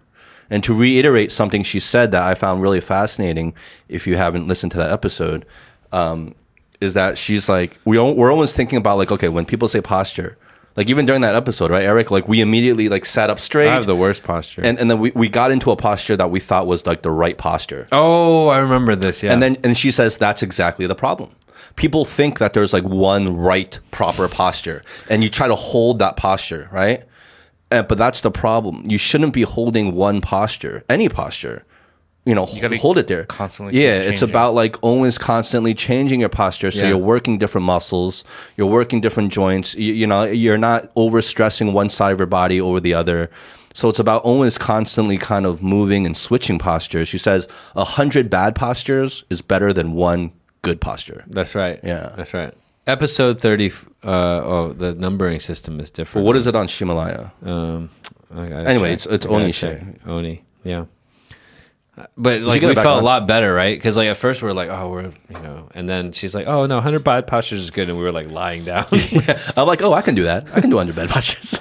And to reiterate something she said that I found really fascinating, if you haven't listened to that episode, um, is that she's like we al- we're always thinking about like okay when people say posture, like even during that episode, right, Aric? Like we immediately like sat up straight. I have the worst posture. and, and then we, we got into a posture that we thought was like the right posture. oh, I remember this. Yeah, And then and she says that's exactly the problem. People think that there's like one right proper posture and you try to hold that posture, right? Uh, but that's the problem. You shouldn't be holding one posture, any posture. You know, gotta hold it there. constantly Yeah, it's about like always constantly changing your posture. So Yeah. you're working different muscles, you're working different joints. You, you know, you're not overstressing one side of your body over the other. So it's about always constantly kind of moving and switching postures. She says a hundred bad postures is better than one good posture. that's right. Yeah. that's right. Episode thirty. Uh, oh, the numbering system is different. what is it on Ximalaya? Um, Anyway, check. it's- it's Oni. Oni, yeah. But like we it felt on? a lot better, right? Because like at first we are like, oh, we're you know, and then she's like, oh no, hundred bad postures is good, and we were like lying down. [LAUGHS] I'm like, oh, I can do that. I can do hundred bad postures.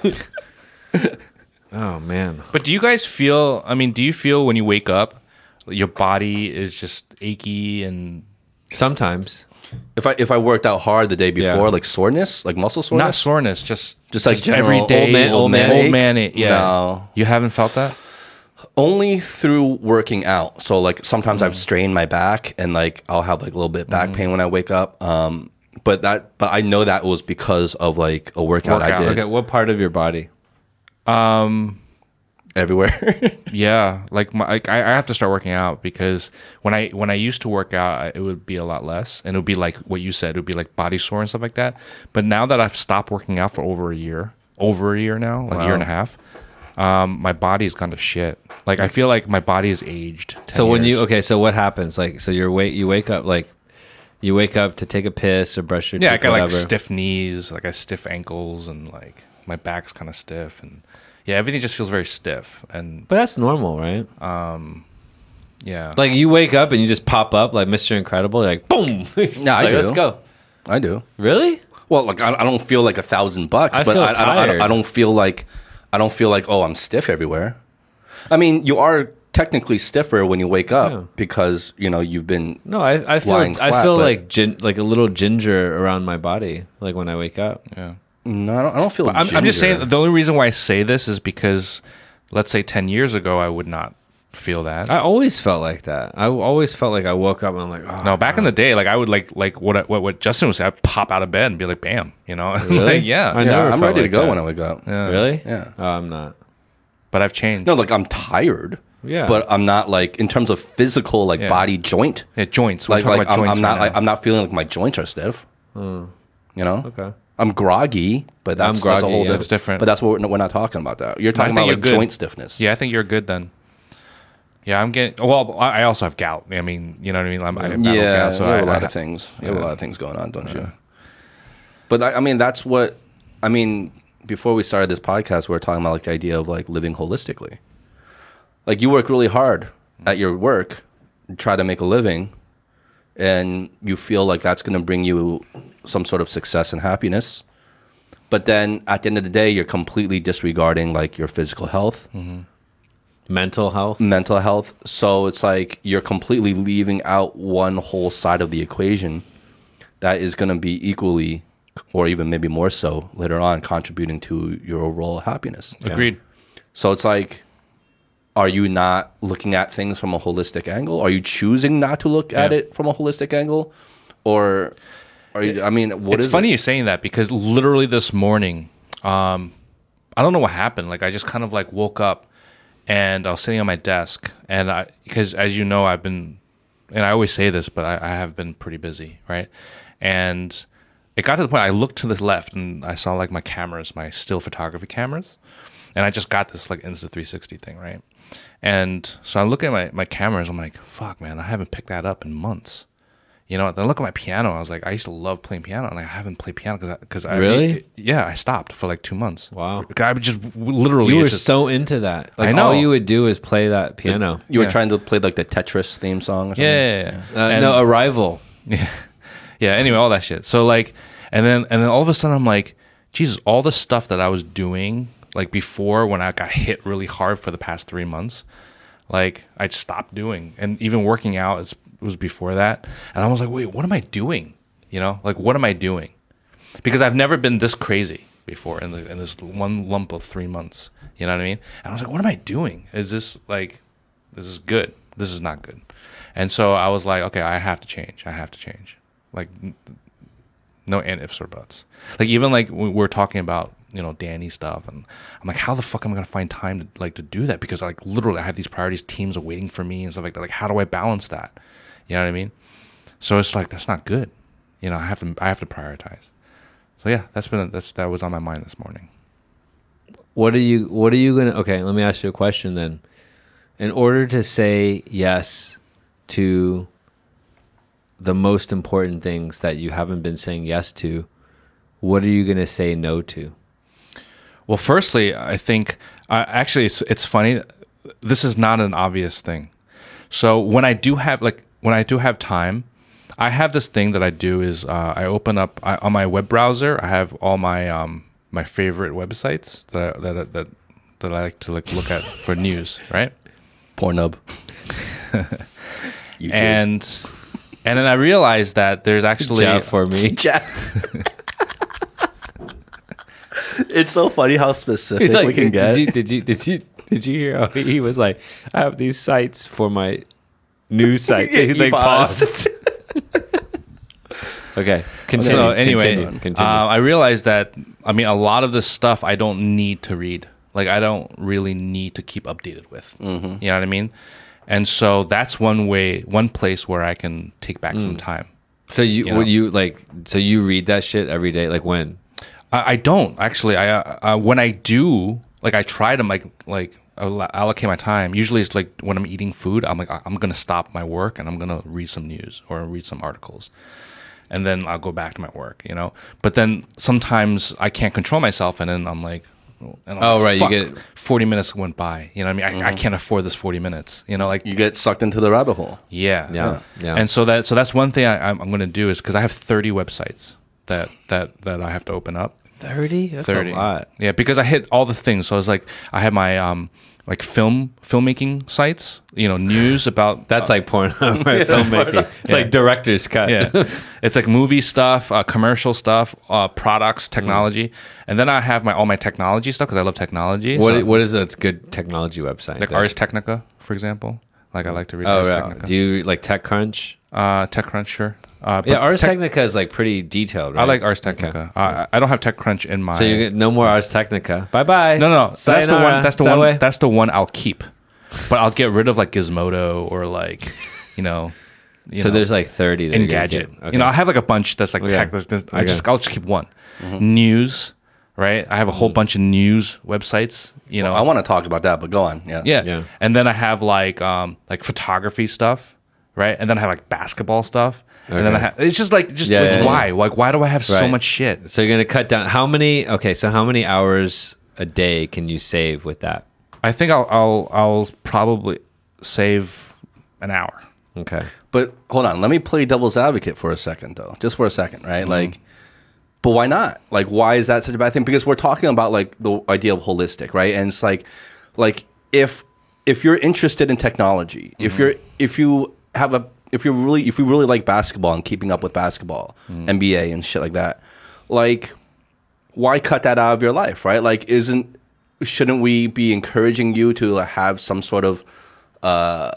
[LAUGHS] oh man, But do you guys feel? I mean, do you feel when you wake up, your body is just achy and sometimes if I if I worked out hard the day before, Yeah. like soreness, like muscle soreness, not soreness, just Just like general every day old man- old man old ache? man ache. Yeah, No. you haven't felt that. Only through working out. So like sometimes I've strained my back and like I'll have like a little bit back pain when I wake up. Um, but that but I know that was because of like a workout, I Workout, did. okay. What part of your body? Um, everywhere. [LAUGHS] Yeah, like my like I, I have to start working out because when I when I used to work out, it would be a lot less, and it would be like what you said, it would be like body sore and stuff like that. But now that I've stopped working out for over a year, over a year now, like a year and a half, um, my body's gone to shit. Like I feel like my body is aged. So when you okay, so what happens? Like, so you're wait, you wake up like, you wake up to take a piss or brush your teeth. yeah, I teeth, got like stiff knees, like I stiff ankles, and like my back's kind of stiff, and yeah, everything just feels very stiff, and But that's normal, right? Um, yeah, Like you wake up and you just pop up like Mr. Incredible, you're like boom. [LAUGHS] no, I like, do. Let's go. I do. Really? Well, like I, I don't feel like a thousand bucks, I but feel I, I, I, don't, I don't feel like I don't feel like oh I'm stiff everywhere. I mean, you are technically stiffer when you wake up Yeah. because you know you've been No, I, I feel Lying I feel like gin, like a little ginger around my body, like when I wake up. yeah. no, I don't, I don't feel. I'm, I'm just saying the only reason why I say this is because, let's say, ten years ago, I would not feel that. I always felt like that. I always felt like I woke up and I'm like, oh, no, back in the day, like I would like like what I- what what Justin would say. I'd pop out of bed and be like, "Bam," you know, [LAUGHS] Really? like, yeah, I yeah, I'm felt ready to go that. when I wake up. yeah. really? Yeah. Oh, I'm not. But I've changed. No, like I'm tired. Yeah. but I'm not like in terms of physical like Yeah. body joint. yeah, joints. We're Like like about I'm, joints I'm not right like. I'm not feeling like my joints are stiff. Hmm. You know. Okay. I'm groggy, but that's, I'm that's a whole yeah. That's different. But that's what we're, we're not talking about. That you're talking about like joint stiffness. Yeah, I think you're good then. Yeah, I'm getting. Well, I I also have gout. I mean, you know what I mean. I'm, I battle yeah. gout, so you I, have a lot I- of things. You have a lot of things going on, don't you? But I, I mean, that's what I mean. Before we started this podcast, we were talking about like the idea of like living holistically. Like you work really hard mm-hmm. at your work, and try to make a living, and you feel like that's going to bring you some sort of success and happiness. But then at the end of the day, you're completely disregarding like your physical health, mm-hmm. Mental health. mental health. So it's like you're completely leaving out one whole side of the equation that is going to be equally, or even maybe more so later on, contributing to your overall happiness. Agreed. So it's like, are you not looking at things from a holistic angle? Are you choosing not to look at it from a holistic angle, or are you? I mean, what it's is funny It? you saying that because literally this morning, um, I don't know what happened. Like I just kind of like woke up and I was sitting on my desk and I because as you know I've been and I always say this, but I, I have been pretty busy, right? And it got to the point I looked to the left and I saw like my cameras, my still photography cameras, and I just got this like Insta 360 thing, right? And so I'm looking at my, my cameras. I'm like, fuck, man, I haven't picked that up in months. You know, then look at my piano. I was like, I used to love playing piano, and I haven't played piano because because I Really? yeah, I stopped for like two months. Wow. I would just literally You were just- so into that. Like I know. all you would do is play that piano. You were trying to play like the Tetris theme song, or something? yeah, yeah, yeah. Uh, And- no, Arrival. [LAUGHS] Yeah. Yeah. Anyway, all that shit. So like, and then and then all of a sudden I'm like, Jesus, all the stuff that I was doing like before when I got hit really hard for the past three months, like I stopped doing, and even working out is, was before that, and I was like, wait, what am I doing? You know, like what am I doing? Because I've never been this crazy before in, the, in this one lump of three months. You know what I mean? And I was like, what am I doing? Is this like, this is good? This is not good. And so I was like, okay, I have to change. I have to change. Like, no and ifs or buts. Like even like we we're talking about you know Danny stuff, and I'm like, how the fuck am I gonna find time to like to do that? Because like literally, I have these priorities. Teams are waiting for me and stuff like that. Like, how do I balance that? You know what I mean? So it's like that's not good. You know, I have to I have to prioritize. So yeah, that's been that's that was on my mind this morning. What are you what are you gonna okay, let me ask you a question then. In order to say yes to the most important things that you haven't been saying yes to, what are you gonna say no to? Well, firstly, I think uh, actually it's it's funny. This is not an obvious thing. So when I do have like when I do have time, I have this thing that I do is uh, I open up I, on my web browser. I have all my um my favorite websites that that that that I like to like look at for news, right? Pornhub. [LAUGHS] you And and then I realized that there's actually Jeff for me. [LAUGHS] Jeff. [LAUGHS] it's so funny how specific Like, we can did, get. you did you did you did you hear how he was like, I have these sites for my news [LAUGHS] sites. He's He like paused. paused. [LAUGHS] Okay. Continue. so anyway, continue, continue. Uh, I realized that I mean a lot of this stuff I don't need to read. like I don't really need to keep updated with. Mm-hmm. You know what I mean? And so that's one way, one place where I can take back some time. So you, You know? would you like so you read that shit every day? Like when? I, I don't actually. I uh, uh, when I do, like I try to like like allo- allocate my time. Usually it's like when I'm eating food, I'm like I- I'm gonna stop my work and I'm gonna read some news or read some articles, and then I'll go back to my work. You know, but then sometimes I can't control myself, and then I'm like. And I'm Oh, like, right, you get- forty minutes went by. You know what I mean? I, I mm-hmm. can't afford this forty minutes. You know, like You get sucked into the rabbit hole. yeah, Yeah, yeah. And so that so that's one thing I, I'm, I'm going to do is because I have 30 websites that that that I have to open up. Thirty? That's 30. a lot. Yeah, because I hit all the things. So I was like, I have my um like film filmmaking sites. You know, news about [LAUGHS] That's like porn, [LAUGHS] right? Filmmaking. It's Yeah. like director's cut. yeah, [LAUGHS] it's like movie stuff, uh, commercial stuff, uh, products, technology, and then I have my all my technology stuff because I love technology. what So, What is a good technology website? like that- Ars Technica, for example. Like I like to read Oh, Ars yeah. Technica. Do you like TechCrunch? uh, TechCrunch, sure. Uh, Yeah, Ars Tech- Technica is like pretty detailed. Right? I like Ars Technica. Uh, I don't have TechCrunch in my. So you get no more Ars Technica. Bye bye. No, no, that's the one. That's the that one. way? That's the one I'll keep. But I'll get rid of like Gizmodo or like, you know. you so know, there's like thirty. That you're Engadget. Okay. You know, I have like a bunch that's like Okay. tech. That's, that's- I just I'll just keep one. News, right? I have a whole bunch of news websites. You know, I want to talk about that, but go on. Yeah. yeah. Yeah. And then I have like um like photography stuff, right? And then I have like basketball stuff. And then I have it's just like just Yeah, like yeah, yeah. why? Like why do I have so Right. much shit? So you're gonna cut down how many? Okay, so how many hours a day can you save with that? I think I'll I'll I'll probably save an hour. Okay. But hold on, let me play devil's advocate for a second, though, just for a second, right? Mm-hmm. Like, but why not? Like, why is that such a bad thing? Because we're talking about like the idea of holistic, right? And it's like, like if if you're interested in technology, if mm-hmm. you're if you have a if you're really if you really like basketball and keeping up with basketball, NBA and shit like that, like why cut that out of your life, right? Like, isn't shouldn't we be encouraging you to have some sort of uh,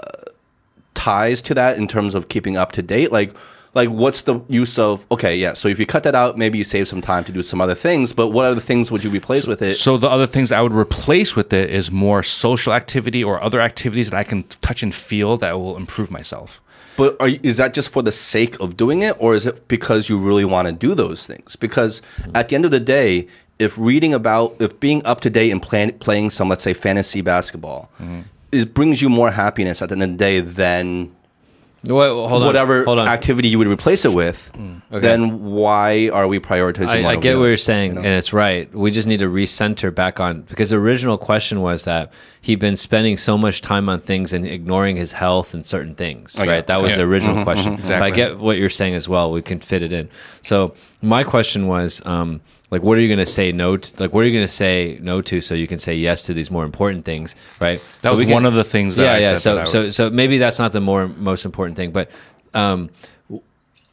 ties to that in terms of keeping up to date? Like, like what's the use of? Okay, yeah. So if you cut that out, maybe you save some time to do some other things. But what other things would you replace with it? So the other things I would replace with it is more social activity or other activities that I can touch and feel that will improve myself. But are, is that just for the sake of doing it, or is it because you really want to do those things? Because mm-hmm. at the end of the day, if reading about, if being up to date and plan, playing some, let's say, fantasy basketball, mm-hmm. it brings you more happiness at the end of the day than Wait, hold on. whatever activity you would replace it with. Mm, okay. Then why are we prioritizing? I, I get what you're saying, you know? and it's right. We just need to recenter back on because the original question was that he'd been spending so much time on things and ignoring his health and certain things. Right, that was Yeah. the original mm-hmm, question. Mm-hmm. But I Exactly. get what you're saying as well. We can fit it in. So my question was, um, like, what are you going to say no? to? Like, what are you going to say no to so you can say yes to these more important things? Right. That So was can- one of the things that yeah, I yeah. So, so, so maybe that's not the more most important thing, but. Um,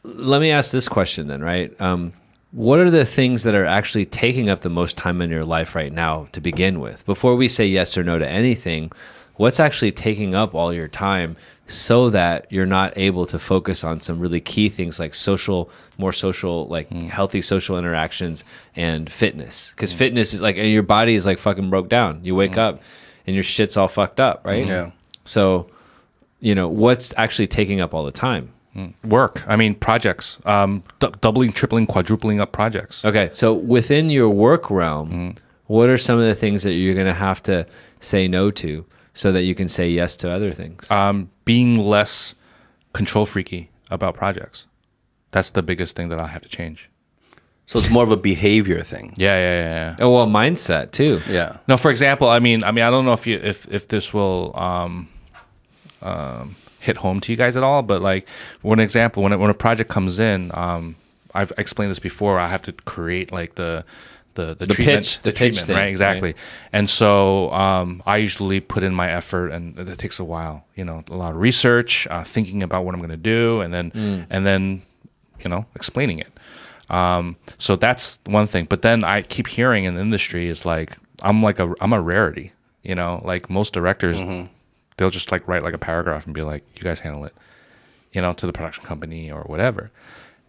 let me ask this question then, right? Um, what are the things that are actually taking up the most time in your life right now to begin with? Before we say yes or no to anything, what's actually taking up all your time so that you're not able to focus on some really key things like social, more social, like hmm. healthy social interactions and fitness? Because hmm. fitness is like, and your body is like fucking broke down. You wake hmm. up and your shit's all fucked up, right? Yeah. So, you know, what's actually taking up all the time? Work. I mean, projects. Um, doubling, tripling, quadrupling up projects. Okay, so within your work realm, what are some of the things that you're going to have to say no to so that you can say yes to other things? Um, being less control freaky about projects. That's the biggest thing that I have to change. So it's more of a behavior thing. Yeah, yeah, yeah. yeah. oh, well, mindset too. Yeah. No, for example, I mean, I mean, I don't know if you if if this will um, um, hit home to you guys at all, but like for an example, when it, when a project comes in, um, I've explained this before. I have to create like the the the, The treatment, pitch, the, the pitch treatment, thing, right? Exactly. And so um, I usually put in my effort, and it takes a while. You know, a lot of research, uh, thinking about what I'm going to do, and then Mm. and then you know explaining it. Um, so that's one thing. But then I keep hearing in the industry is like I'm like a I'm a rarity. You know, like most directors, they'll just like write like a paragraph and be like, "You guys handle it," you know, to the production company or whatever.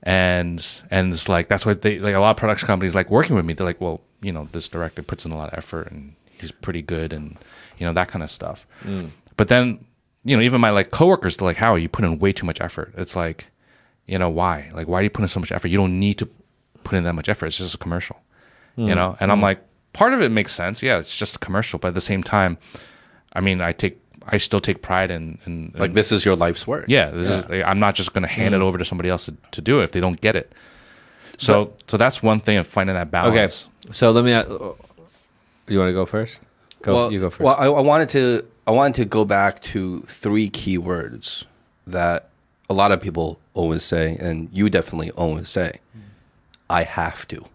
And and it's like that's what they like. A lot of production companies like working with me. They're like, "Well, you know, this director puts in a lot of effort and he's pretty good and you know that kind of stuff. Mm. But then you know even my like coworkers they're like how are you put in way too much effort. It's like you know why like why are you putting so much effort? You don't need to put in that much effort. It's just a commercial, you mm. know. And I'm mm. like part of it makes sense. Yeah, it's just a commercial, but at the same time, I mean I take I still take pride in, in, in Like this is your life's work. yeah, this is like, I'm not just going to hand it over to somebody else to, to do it if they don't get it. So so that's one thing of finding that balance. Okay, so let me. uh, You want to go first? Go. well, you go first. Well, I, I wanted to I wanted to go back to three key words that a lot of people always say, and you definitely always say. I have to.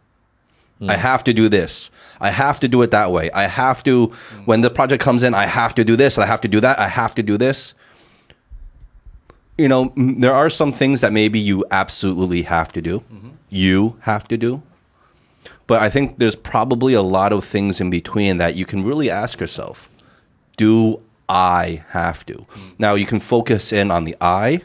I mm. have to do this. I have to do it that way. I have to mm. when the project comes in, I have to do this, I have to do that, I have to do this. You know, m- there are some things that maybe you absolutely have to do. Mm-hmm. You have to do. But I think there's probably a lot of things in between that you can really ask yourself Do I have to? Mm. Now, you can focus in on the I,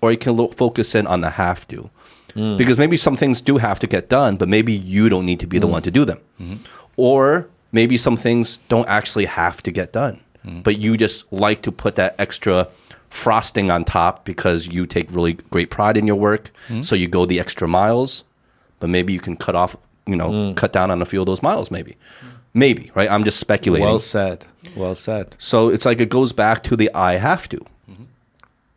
or you can lo- focus in on the have to. Mm. Because maybe some things do have to get done, but maybe you don't need to be the mm. one to do them. Mm-hmm. Or maybe some things don't actually have to get done, mm. but you just like to put that extra frosting on top because you take really great pride in your work. So you go the extra miles, but maybe you can cut off, you know, cut down on a few of those miles, maybe. Maybe, right? I'm just speculating. well said. Well said. So it's like it goes back to the I have to. Mm-hmm.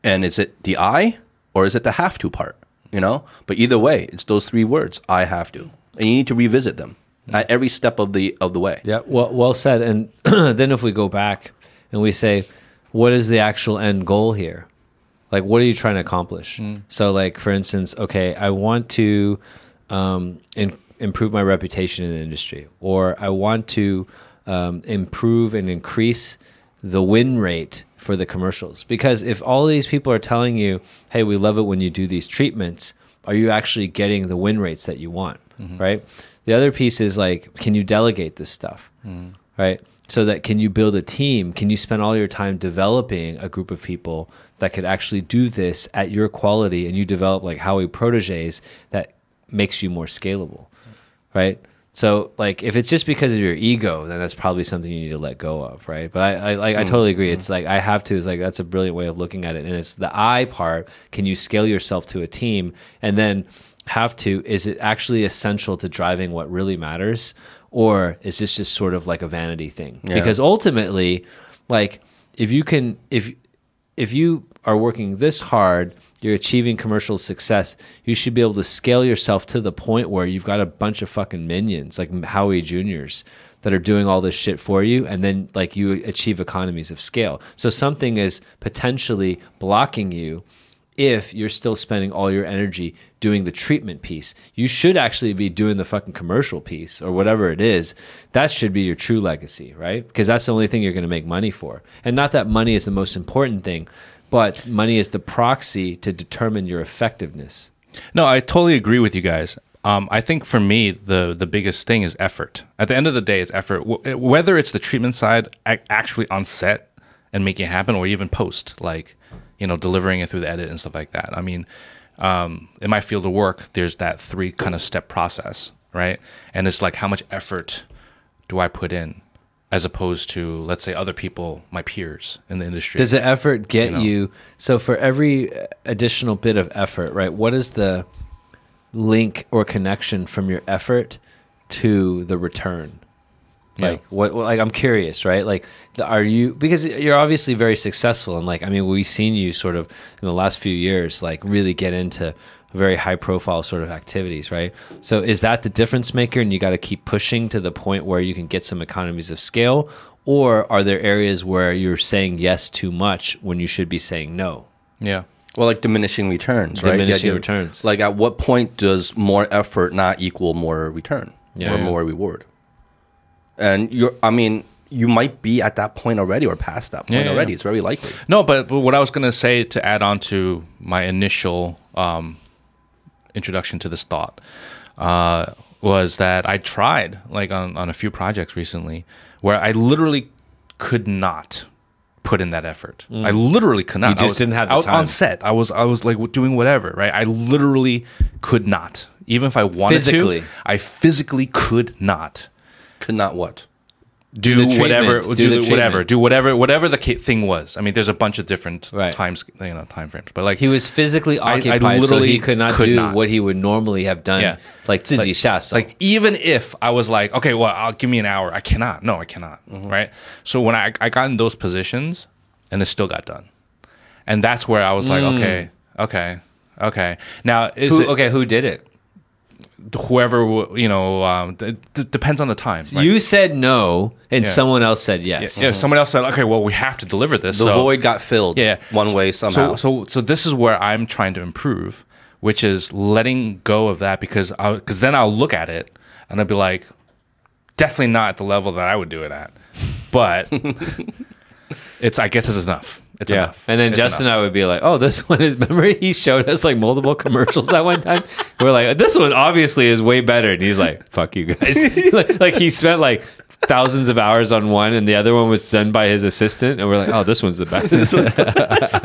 And is it the I or is it the have to part? You know? But either way, it's those three words, I have to. And you need to revisit them at every step of the of the way. Yeah. Well. Well said. And [CLEARS THROAT] then if we go back and we say, what is the actual end goal here? Like, what are you trying to accomplish? So, like for instance, okay, I want to um, in, improve my reputation in the industry, or I want to um, improve and increase the win rate for the commercials. Because if all these people are telling you, "Hey, we love it when you do these treatments," are you actually getting the win rates that you want? Mm-hmm. Right. The other piece is like, can you delegate this stuff? Mm-hmm. Right. So that can you build a team? Can you spend all your time developing a group of people that could actually do this at your quality and you develop like Howie proteges that makes you more scalable? Right. So like if it's just because of your ego, then that's probably something you need to let go of, right? But I I, like, I hmm. totally agree. Hmm. It's like I have to It's like that's a brilliant way of looking at it. And it's the I part. Can you scale yourself to a team? And then have to is it actually essential to driving what really matters? Or is this just sort of like a vanity thing? Yeah. Because ultimately, like if you can if if you are working this hard, you're achieving commercial success, you should be able to scale yourself to the point where you've got a bunch of fucking minions like Howie Juniors that are doing all this shit for you and then like you achieve economies of scale. So something is potentially blocking you if you're still spending all your energy doing the treatment piece. You should actually be doing the fucking commercial piece or whatever it is. That should be your true legacy, right? Because that's the only thing you're going to make money for. And not that money is the most important thing, but money is the proxy to determine your effectiveness. No, I totally agree with you guys. Um, I think for me, the the biggest thing is effort. At the end of the day, it's effort. Wh- Whether it's the treatment side, actually on set and making it happen, or even post, like you know, delivering it through the edit and stuff like that. I mean, um, in my field of work, there's that three kind of step process, right? And it's like how much effort do I put in, as opposed to let's say other people, my peers in the industry. Does the effort get You know. you? So for every additional bit of effort, right? What is the link or connection from your effort to the return? Like what? what- Like I'm curious, right? Like, the, are you because you're obviously very successful, and like I mean, we've seen you sort of in the last few years, like really get into very high profile sort of activities, right? So is that the difference maker, and you got to keep pushing to the point where you can get some economies of scale, or are there areas where you're saying yes too much when you should be saying no? yeah. Well, like diminishing returns, right? Diminishing idea- returns. Like, at what point does more effort not equal more return Yeah. or Yeah. more reward? And you're, I mean, you might be at that point already or past that point Yeah, yeah, already. yeah. It's very likely. No, but, but what I was going to say to add on to my initial um, introduction to this thought uh, was that I tried, like on, on a few projects recently, where I literally could not put in that effort. I literally could not. Mm. You I just was- didn't have the I was time. on set. I was I was like doing whatever, right? I literally could not. Even if I wanted Physically. to, I physically could not Could not what? do, whatever, do, do whatever, do whatever, whatever the thing was. I mean, there's a bunch of different right. times, you know, time frames. But like he was physically occupied, I literally so he could not could do not. what he would normally have done. Yeah. like like, like even if I was like, okay, well, I'll give me an hour. I cannot. No, I cannot. Mm-hmm. Right. So when I I got in those positions, and it still got done, and that's where I was like, mm. okay, okay, okay. Now is who, it, okay? Who did it? Whoever you know? Um, d- d- depends on the time. right? You said no, and Yeah. someone else said yes. yeah, someone else said, okay, well, we have to deliver this. The so, void got filled Yeah. one way somehow. So, so, so this is where I'm trying to improve, which is letting go of that because, because then I'll look at it and I'll be like, definitely not at the level that I would do it at, but [LAUGHS] it's, I guess, it's enough. It's Yeah. enough. And then It's Justin enough. and I would be like, oh, this [LAUGHS] one is, remember he showed us like multiple commercials at one time? We're like, this one obviously is way better. And he's like, fuck you guys. [LAUGHS] [LAUGHS] like, like he spent like thousands of hours on one and the other one was done by his assistant. And we're like, oh, this one's the best. this one's the best.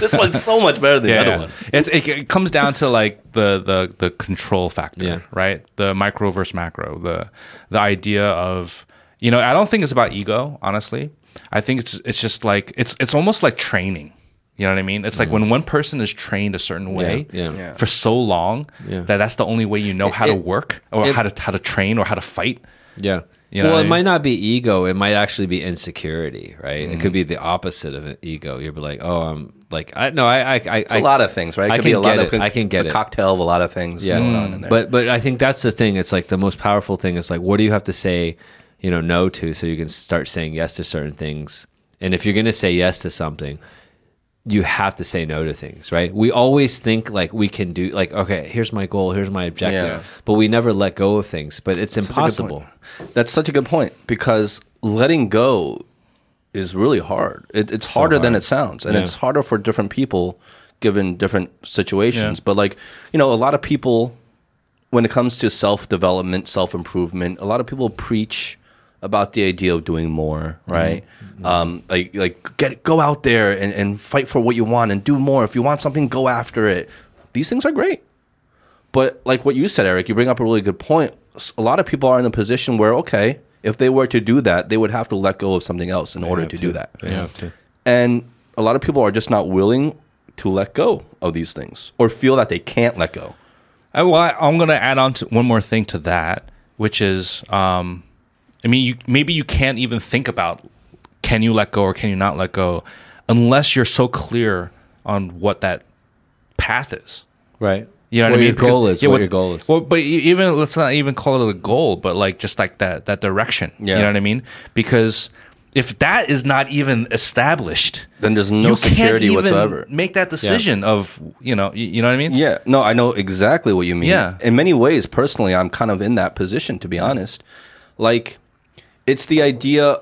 this one's so much better than yeah, the yeah. other one. It's, it, it comes down to like the the the control factor, Yeah. right? The micro versus macro, the the idea of you know, I don't think it's about ego, honestly. I think it's it's just like it's it's almost like training. You know what I mean? It's like when one person is trained a certain way Mm. yeah. Yeah. for so long Yeah. that that's the only way you know how to work or it- how to how to train or how to fight. Yeah. You know well, what I it mean? might not be ego. It might actually be insecurity, right? It Mm-hmm. could be the opposite of ego. You'll be like, oh, I'm like, I no, I, I, I, It's a lot of things, right? It I could can be a lot get of it. con- I can get a it. cocktail of a lot of things going on in there. But but I think that's the thing. It's like the most powerful thing is like what do you have to say, you know, no to so you can start saying yes to certain things. And if you're gonna say yes to something, you have to say no to things, right? We always think like we can do like okay, here's my goal, here's my objective, Yeah. but we never let go of things. But it's impossible. That's such a good point because letting go is really hard. It, it's harder than it sounds, and Yeah. it's harder for different people given different situations. Yeah. But like you know, a lot of people, when it comes to self development, self improvement, a lot of people preach about the idea of doing more, right? Um, like like get go out there and, and fight for what you want and do more. If you want something, go after it. These things are great. But like what you said, Aric, you bring up a really good point. A lot of people are in a position where, okay, if they were to do that, they would have to let go of something else in order to, to. do that. They have to. And a lot of people are just not willing to let go of these things or feel that they can't let go. I, well, I, I'm going to add on to one more thing to that, which is, um, I mean, you, maybe you can't even think about can you let go or can you not let go unless you're so clear on what that path is. Right. You know what what I mean? your goal Because- is. yeah, what, your goal is. Well, but even let's not even call it a goal, but like just like that that direction. Yeah. You know what I mean? Because if that is not even established, Then there's no you security can't even whatsoever. Make that decision of you know you, you know what I mean? Yeah, no, I know exactly what you mean. Yeah. In many ways, personally, I'm kind of in that position, to be honest. Like, it's the idea.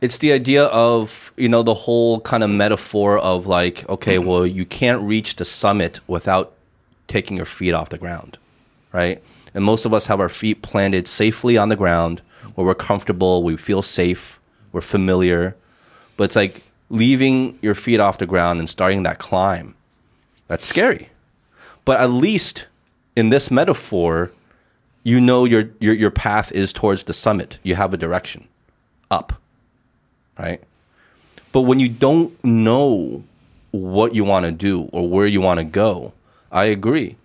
It's the idea of you know the whole kind of metaphor of like, okay, mm-hmm. well, you can't reach the summit without taking your feet off the ground, right? And most of us have our feet planted safely on the ground where we're comfortable, we feel safe, we're familiar. But it's like leaving your feet off the ground and starting that climb. That's scary. But at least in this metaphor, you know your, your, your path is towards the summit. You have a direction up, right? But when you don't know what you want to do or where you want to go, I agree.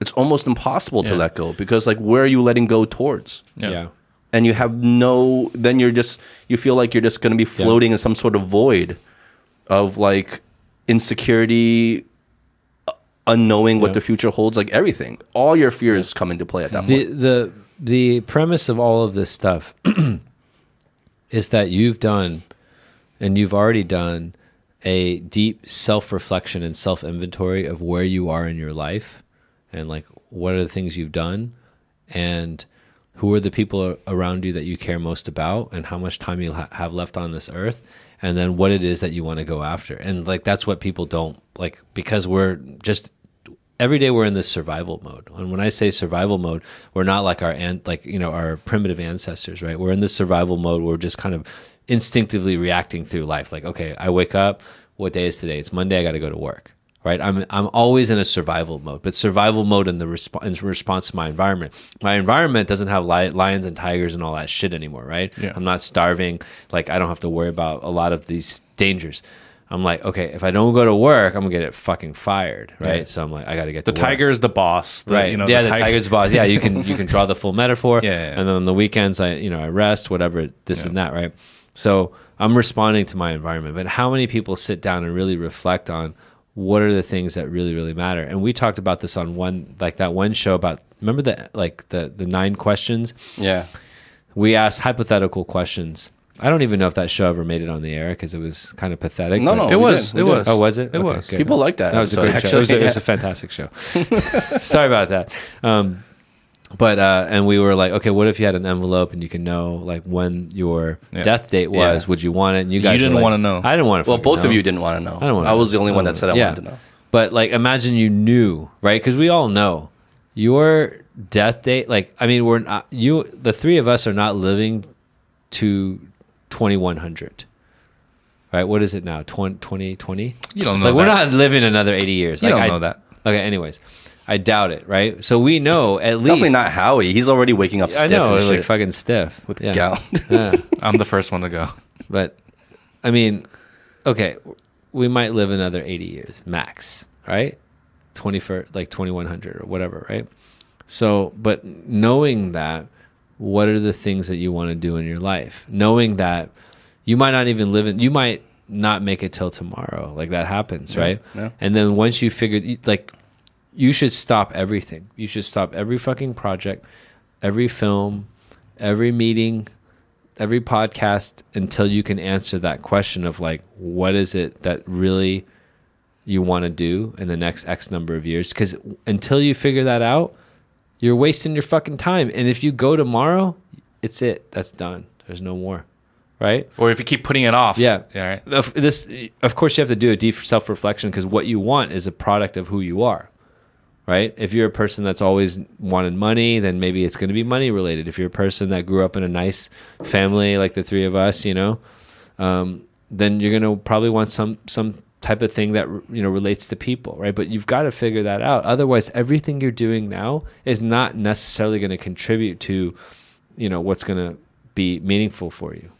It's almost impossible to let go because, like, where are you letting go towards? yeah. and you have no then you're just you feel like you're just going to be floating in some sort of void of like insecurity unknowing what Yeah. the future holds like everything. All your fears come into play at that the point. the the premise of all of this stuff [CLEARS THROAT] is that you've done and you've already done a deep self-reflection and self-inventory of where you are in your life and like what are the things you've done and who are the people around you that you care most about and how much time you ha- have left on this earth and then what it is that you want to go after. And like that's what people don't like because we're just every day we're in this survival mode. And when i say survival mode we're not like our ant like you know our primitive ancestors right? We're in this survival mode where we're just kind of instinctively reacting through life. Like okay i wake up what day is today? It's monday i got to go to work right? I'm I'm always in a survival mode, but survival mode in the resp- in response to my environment. My environment doesn't have li- lions and tigers and all that shit anymore, right? Yeah. I'm not starving. Like I don't have to worry about a lot of these dangers. I'm like, okay, if I don't go to work, I'm gonna get it fucking fired, right? Yeah. So I'm like, I got to get The to work. tiger is the boss. The, right? You know, yeah, the, tiger- tiger's boss. Yeah, you can you can draw the full [LAUGHS] metaphor. Yeah, yeah. And then on the weekends, I you know I rest, whatever, this and that, right? So I'm responding to my environment. But how many people sit down and really reflect on what are the things that really really matter? And we talked about this on one like that one show about remember the like the the nine questions Yeah. we asked hypothetical questions. I don't even know if that show ever made it on the air because it was kind of pathetic. No, no, It was, did, we it did. was. Oh, was it? It was. good. People liked that That was a episode, great show. It was, a, it was a fantastic show. [LAUGHS] Sorry about that. Um, but uh, and we were like, okay, what if you had an envelope and you can know like when your Yeah. death date was? Yeah. Would you want it? And you guys didn't like- wanna know. I didn't want to. Well, both of you didn't want to know. I don't want. I was the only one that said I yeah. wanted to know. But like, imagine you knew, right? Because we all know your death date. Like, I mean, we're not you. The three of us are not living to twenty one hundred. Right? What is it now? 20, 2020? You don't know Like, we're not living another 80 years. You like, don't I- know that. Okay, anyways. I doubt it, right? So we know at least. Definitely not Howie. He's already waking up I stiff know, and like shit fucking stiff. with yeah. gown. Yeah. [LAUGHS] I'm the first one to go. But I mean, okay, we might live another 80 years max, right? 21st, like 2100 or whatever, right? So, but knowing that, what are the things that you want to do in your life? Knowing that you might not even live in, you might not make it till tomorrow. Like that happens, right? yeah. And then once you figure, like, you should stop everything. You should stop every fucking project, every film, every meeting, every podcast until you can answer that question of like what is it that really you want to do in the next x number of years because until you figure that out you're wasting your fucking time and if you go tomorrow it's it that's done there's no more right Or if you keep putting it off. Yeah. Yeah. Right. this of course you have to do a deep self-reflection because what you want is a product of who you are right if you're a person that's always wanted money then maybe it's going to be money related if you're a person that grew up in a nice family like the three of us you know um, then you're going to probably want some some type of thing that you know relates to people right but you've got to figure that out otherwise everything you're doing now is not necessarily going to contribute to you know what's going to be meaningful for you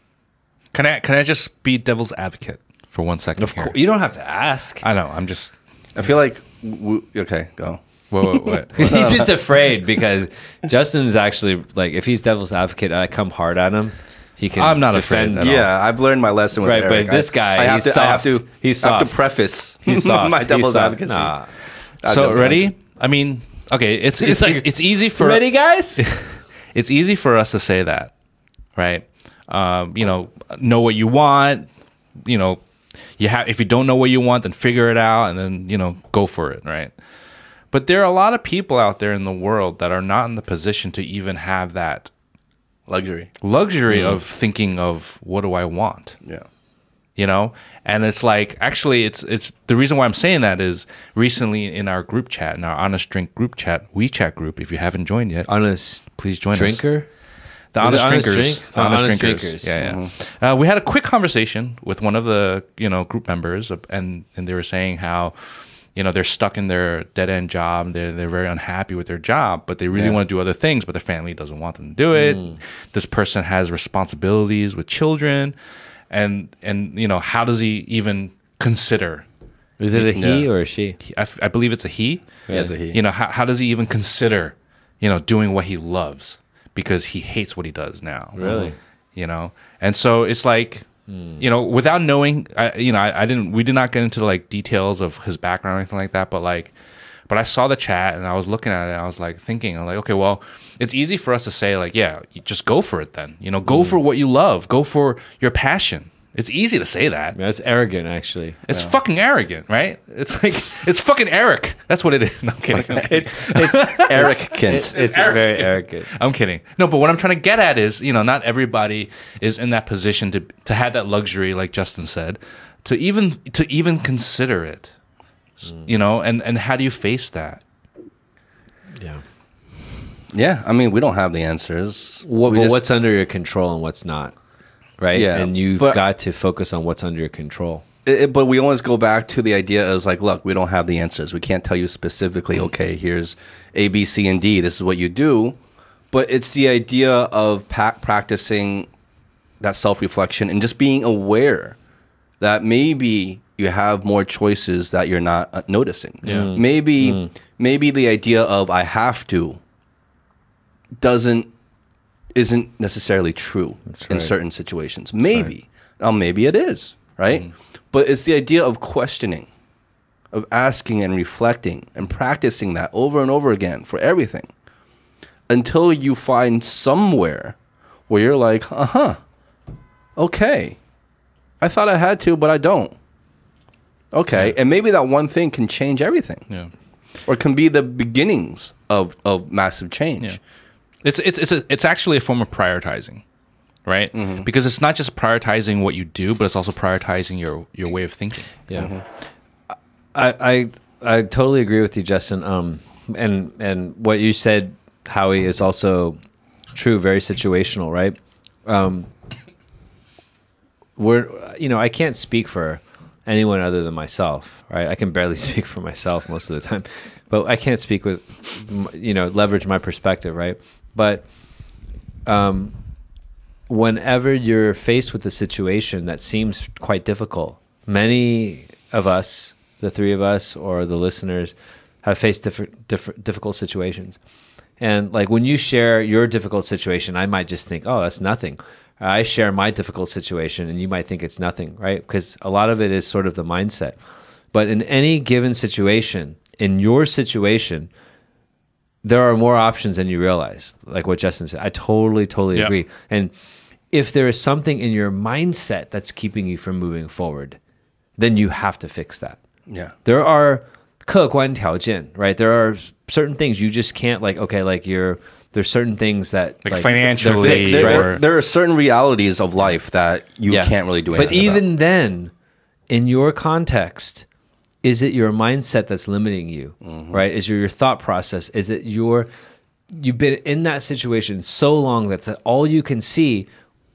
Can I can I just be devil's advocate for one second? of here? course you don't have to ask I know. I'm just. I feel like, w- okay, go. Whoa, whoa, what? [LAUGHS] he's just afraid because Justin's actually like if he's devil's advocate, I come hard at him. He can. I'm not defend. afraid at all. Yeah, I've learned my lesson with Right, but Aric. this guy, I have he's to, I have to, He's soft. I have to preface [LAUGHS] He's [LAUGHS] soft. my devil's soft. advocacy. Nah. So don't- ready? I mean, okay. It's it's like- it's, it's easy for Ready, guys? it's easy for us to say that, right? Um, you know, know what you want. You know, you have if you don't know what you want, then figure it out, and then you know go for it, right? But there are a lot of people out there in the world that are not in the position to even have that Luxury. luxury of thinking of what do I want Yeah. you know and it's like actually it's it's the reason why i'm saying that is recently in our group chat in our honest drink group chat WeChat group if you haven't joined yet Honest please join us drinker. the honest Honest drinkers Drink? The Oh, honest, Honest drinkers, Drinkers. yeah yeah uh, we had a quick conversation with one of the you know group members uh, and and they were saying how you know they're stuck in their dead end job they're, they're very unhappy with their job but they really Yeah. want to do other things but their family doesn't want them to do it mm. this person has responsibilities with children and and you know how does he even consider Is it a he Yeah. or a she? I, f- I believe it's a he Yeah, it's a he. you know how, how does he even consider you know doing what he loves because he hates what he does now Really? you know and so it's like Hmm. you know without knowing I, you know I, I didn't we did not get into like details of his background or anything like that but like but i saw the chat and i was looking at it and i was like thinking i'm like okay well it's easy for us to say like yeah just go for it then. You know go hmm. for what you love. Go for your passion it's easy to say that That's arrogant, actually. it's fucking arrogant right it's [LAUGHS] like it's fucking Aric that's what it is [LAUGHS] no, I'm kidding. It's it's [LAUGHS] Aric Kent. it's very arrogant. I'm kidding. No, but what I'm trying to get at is, you know, not everybody is in that position to to have that luxury, like Justin said, to even to even consider it. Mm. You know, and and how do you face that? Yeah. yeah, I mean, we don't have the answers. What, We but just- what's under your control and what's not, right? Yeah, and you've but- got to focus on what's under your control. it, but we always go back to the idea of like, look, we don't have the answers. We can't tell you specifically. Okay, here's A, B, C, and D. This is what you do. But it's the idea of pa- practicing that self reflection and just being aware that maybe you have more choices that you're not uh, noticing. Yeah. Mm. Maybe maybe the idea of I have to doesn't isn't necessarily true in certain situations. Maybe. Now maybe it is, right? Mm. But it's the idea of questioning, of asking and reflecting and practicing that over and over again for everything until you find somewhere where you're like, uh huh, okay. I thought I had to, but I don't. Okay. And maybe that one thing can change everything Yeah. or can be the beginnings of, of massive change. Yeah. It's it's it's a, it's actually a form of prioritizing, right? Because it's not just prioritizing what you do, but it's also prioritizing your your way of thinking. Yeah, I, I I totally agree with you, Justin. Um, and and what you said, Howie, is also true. Very situational, right? Um, we're you know I can't speak for anyone other than myself, right? I can barely [LAUGHS] speak for myself most of the time, but I can't speak with you know leverage my perspective, right? But um, whenever you're faced with a situation that seems quite difficult, many of us, the three of us or the listeners, have faced different, difficult situations. And like when you share your difficult situation, I might just think, "Oh, that's nothing." I share my difficult situation, and you might think it's nothing, right? Because a lot of it is sort of the mindset. But in any given situation, in your situation, there are more options than you realize. Like what Justin said, I totally, totally Yeah. agree. And if there is something in your mindset that's keeping you from moving forward, then you have to fix that. Yeah. There are 客观条件, right? There are certain things you just can't like. Okay, like you're there's certain things that Like they're financially, fixed, There, right? there, there are certain realities of life that you Yeah. can't really do But anything even about. then, in your context, is it your mindset that's limiting you mm-hmm. right? Is your, your thought process is it your you've been in that situation so long that's all you can see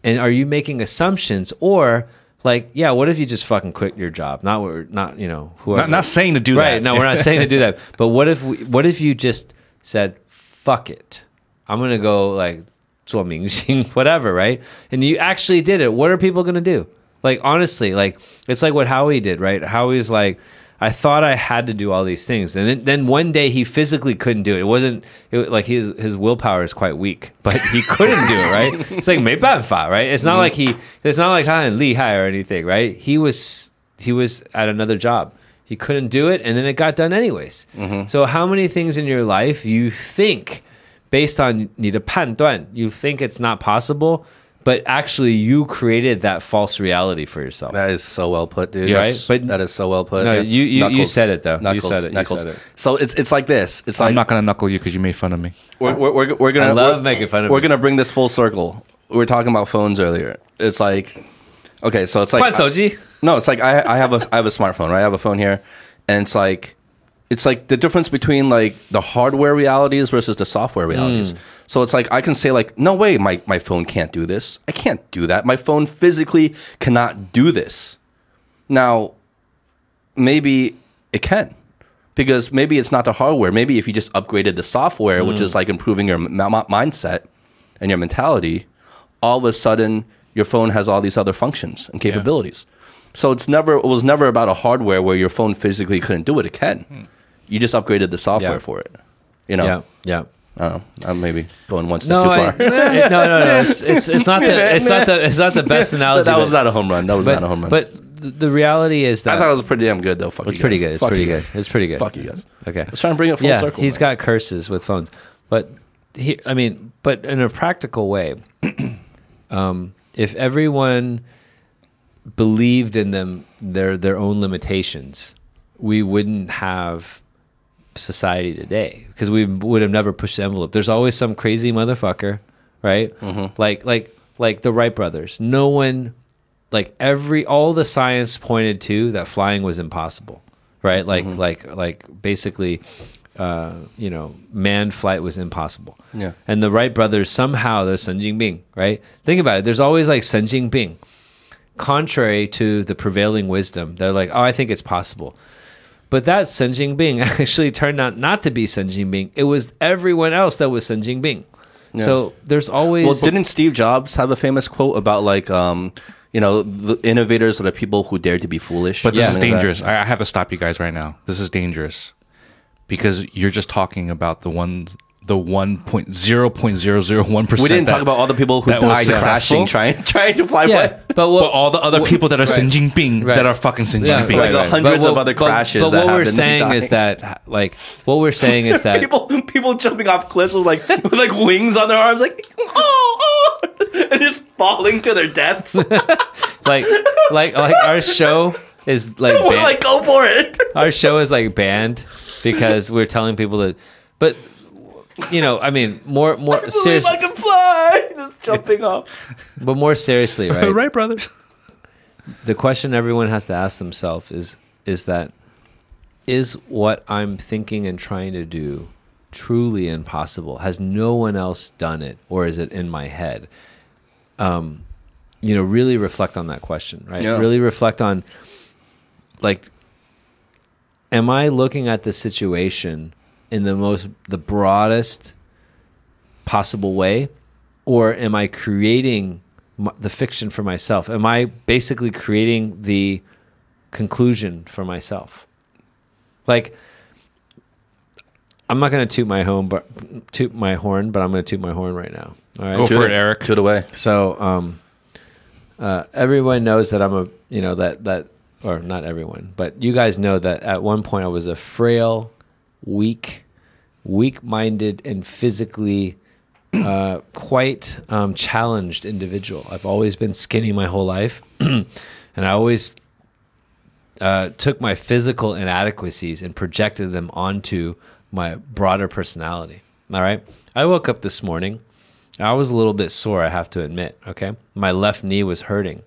and are you making assumptions? Or like yeah what if you just fucking quit your job? Not what not you know whoever. Not, not saying to do right, that. no we're not saying to do that. [LAUGHS] But what if we, what if you just said fuck it. I'm gonna go like [LAUGHS] whatever right? And you actually did it. What are people gonna do? Like honestly like it's like what howie did right? Howie's like I thought I had to do all these things, and then, then one day he physically couldn't do it. It wasn't it, was- like his his willpower is quite weak, but he couldn't [LAUGHS] do it. Right? It's like 没办法, right? It's not like he. It's not like 他很厉害 or anything, right? He was he was at another job. He couldn't do it, and then it got done anyways. So, how many things in your life you think, based on 你的判断, you think it's not possible, but actually you created that false reality for yourself. That is so well put, dude. Yes. Right? But that is so well put. No, yes. you, you, you, said it though. Knuckles, you said it. Knuckles. Said it. So it's it's like this. It's like I'm not gonna knuckle you because you made fun of me. We're, we're, we're, we're gonna I love making fun of. We're me. gonna bring this full circle. We were talking about phones earlier. It's like okay, so it's like Come Soji. No, it's like I I have a I have a smartphone. Right, I have a phone here, and it's like it's like the difference between like the hardware realities versus the software realities. Mm. So it's like I can say like, no way, my my phone can't do this. I can't do that. My phone physically cannot do this. Now, maybe it can. Because maybe it's not the hardware. Maybe if you just upgraded the software, which mm-hmm. is like improving your m- m- mindset and your mentality, all of a sudden your phone has all these other functions and capabilities. So it's never it was never about a hardware where your phone physically couldn't do it. It can. Hmm. You just upgraded the software Yeah. for it. You know. Yeah, yeah. I know. I'm maybe going one step No, too I, far. [LAUGHS] no, no, no. It's, it's it's not the it's not the it's not the best [LAUGHS] analogy. that was but- not a home run. That was but, not a home run. But the, reality is that I thought it was pretty damn good though. Fuck it's you pretty guys. good. It's Fuck pretty good. guys. It's pretty good. Fuck you guys. Okay. Let's try and bring it full yeah, circle. he's man. got curses with phones, but he, I mean, but in a practical way, [CLEARS THROAT] um, if everyone believed in them their their own limitations, we wouldn't have society today because we would have never pushed the envelope. There's always some crazy motherfucker, right? Like like like the Wright brothers. No one like every all the science pointed to that flying was impossible right like like like basically uh you know manned flight was impossible Yeah. and the Wright brothers somehow there's Sun Jinping right think about it there's always like Sun Jinping contrary to the prevailing wisdom. They're like, oh, I think it's possible. But that Sen Jinping [LAUGHS] actually turned out not to be Sen Jinping. It was everyone else that was Sen Jinping. So there's always Well, didn't Steve Jobs have a famous quote about like, um, you know, the innovators are the people who dare to be foolish? But this is Something like that. dangerous. I, I have to stop you guys right now. This is dangerous because you're just talking about the one, the one point zero point zero zero one percent. We didn't talk about all the people who that was died crashing trying [LAUGHS] trying to fly yeah, but what, But all the other what- people that are Xi right. Jinping Right. that are fucking Xi Yeah, Jinping. Like the hundreds But of what- other but- crashes But, that what we're happened saying is that, like, what we're saying is that [LAUGHS] people people jumping off cliffs with like with like wings on their arms, like [LAUGHS] oh, oh, and just falling to their deaths. We're like like like our show is like, ban- like, go for it. our show is like banned because we're telling people that but you know i mean more more Believe seriously I can fly, just [LAUGHS] jumping off. but more seriously [LAUGHS] right right, brothers. the question everyone has to ask themselves is is that is what i'm thinking and trying to do truly impossible has no one else done it or is it in my head um you know really reflect on that question right Yeah. really reflect on like am i looking at the situation in the most the broadest possible way? Or am i creating the fiction for myself? Am i basically creating the conclusion for myself? Like i'm not going to toot my home but toot my horn but i'm going to toot my horn right now. All right? Go for it, Aric. Toot away. so um, uh, everyone knows that I'm a you know that that or not everyone, but you guys know that at one point I was a frail, weak, weak-minded, and physically uh, quite um, challenged individual. I've always been skinny my whole life, [CLEARS THROAT] and I always uh, took my physical inadequacies and projected them onto my broader personality. All right. I woke up this morning. I was a little bit sore, I have to admit. Okay. My left knee was hurting.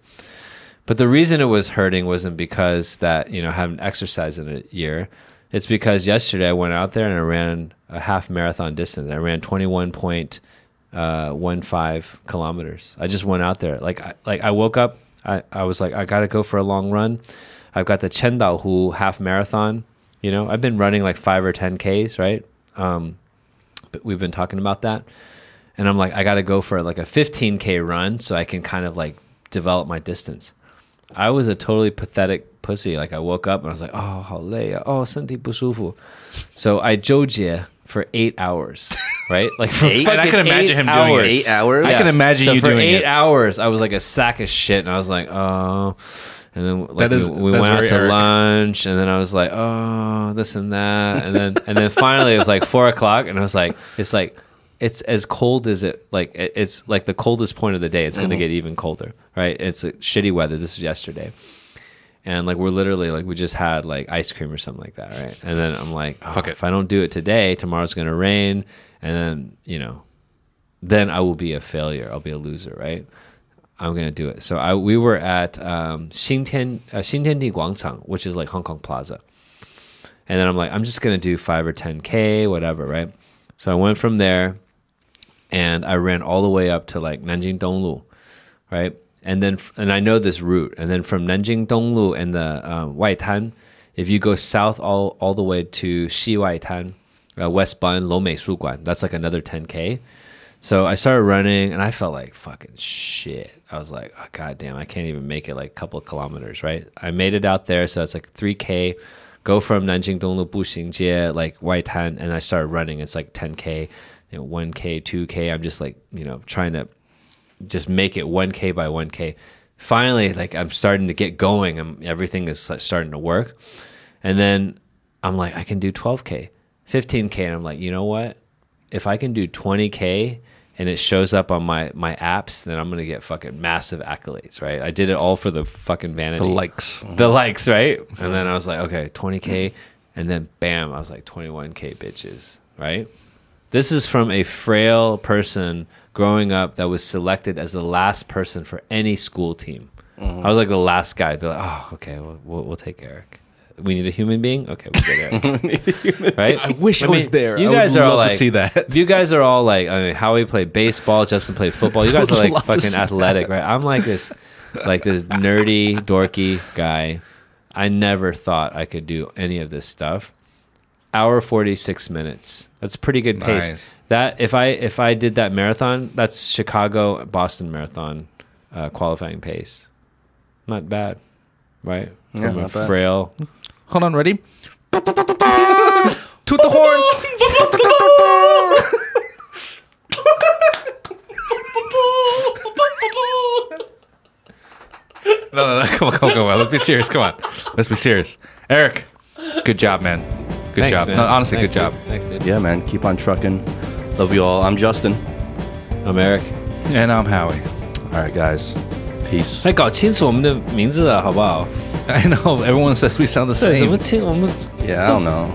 But the reason it was hurting wasn't because that, you know, I haven't exercised in a year. It's because yesterday I went out there and I ran a half marathon distance. I ran 21.15 kilometers. I just went out there. Like, I, like I woke up, I, I was like, I got to go for a long run. I've got the Chendao Hu half marathon. You know, I've been running like five or 10 Ks, right? Um, but we've been talking about that. And I'm like, I got to go for like a 15K run so I can kind of like develop my distance. I was a totally pathetic pussy. Like I woke up and I was like, oh, 好累啊, oh, 身体不舒服. So I jojie for eight hours, right? [LAUGHS] Like for eight? I can imagine him doing it. eight hours. Yeah. I can imagine so you for eight hours. I was like a sack of shit, and I was like, oh. And then like, we, we went out to Aric. lunch, and then I was like, oh, this and that, and then and then finally it was like four o'clock, and I was like, it's like it's as cold as it like it's like the coldest point of the day. It's going to mm-hmm. get even colder, right? It's like, shitty weather. This was yesterday, and like we're literally like we just had like ice cream or something like that, right? And then I'm like, oh, Fuck it. if I don't do it today, tomorrow's gonna rain, and then you know, then I will be a failure. I'll be a loser, right? I'm gonna do it. So I we were at um, Xintian uh, Xintiandi which is like Hong Kong Plaza, and then I'm like, I'm just gonna do five or ten k, whatever, right? So I went from there, and I ran all the way up to like Nanjing Donglu, right? And then and I know this route, and then from Nanjing Donglu and the um, Waitan, if you go south all all the way to Xi Waitan, uh, West Bund, Lomei Suguan, that's like another 10k. So I started running and I felt like fucking shit. I was like, oh, God damn, I can't even make it like a couple kilometers, right? I made it out there. So it's like 3K, go from Nanjing Donglu Buxingjie, like Waitan, and I started running. It's like 10K, you know, 1K, 2K. I'm just like, you know, trying to just make it 1K by 1K. Finally, like I'm starting to get going. I'm, everything is starting to work. And then I'm like, I can do 12K, 15K. And I'm like, you know what? If I can do 20K and it shows up on my, my apps, then I'm going to get fucking massive accolades, right? I did it all for the fucking vanity. The likes. Mm-hmm. The likes, right? And then I was like, okay, 20K. And then bam, I was like, 21K bitches, right? This is from a frail person growing up that was selected as the last person for any school team. Mm-hmm. I was like the last guy. Be like, oh, okay, we'll, we'll, we'll take Aric. We need a human being. Okay, we'll get Aric. [LAUGHS] right? I wish I was there. You I guys are all love to like, see that. [LAUGHS] You guys are all like, I mean, Howie played baseball. Justin played football. You guys are like fucking athletic, right? I'm like this. like this nerdy, dorky guy. I never thought I could do any of this stuff. Hour forty six minutes. That's a pretty good pace. Nice. That if I if I did that marathon, that's Chicago Boston marathon uh, qualifying pace. Not bad, right? Yeah, From a not bad. frail. Hold on, ready? [LAUGHS] Toot the horn. [LAUGHS] No, no, no. Come on, come on, come on. Let's be serious. Come on. Let's be serious. Aric, good job, man. Good Thanks, job. man. No, honestly, Thanks, good job. dude. Thanks, dude. Yeah, man. Keep on trucking. Love you all. I'm Justin. I'm Aric. And I'm Howie. All right, guys. Peace. 哎，搞清楚我们的名字了，好不好？I [LAUGHS] know everyone says we sound the same. Yeah, I don't know.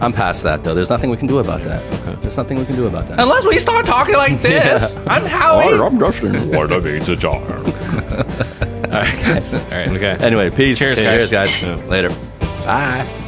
I'm past that though. There's nothing we can do about that. There's nothing we can do about that. Unless we start talking like [LAUGHS] this, I'm Howie. I'm Justin. [LAUGHS] What a pizza jar. All right, guys. All right. Okay. Anyway, peace. Cheers, guys. Later. Bye.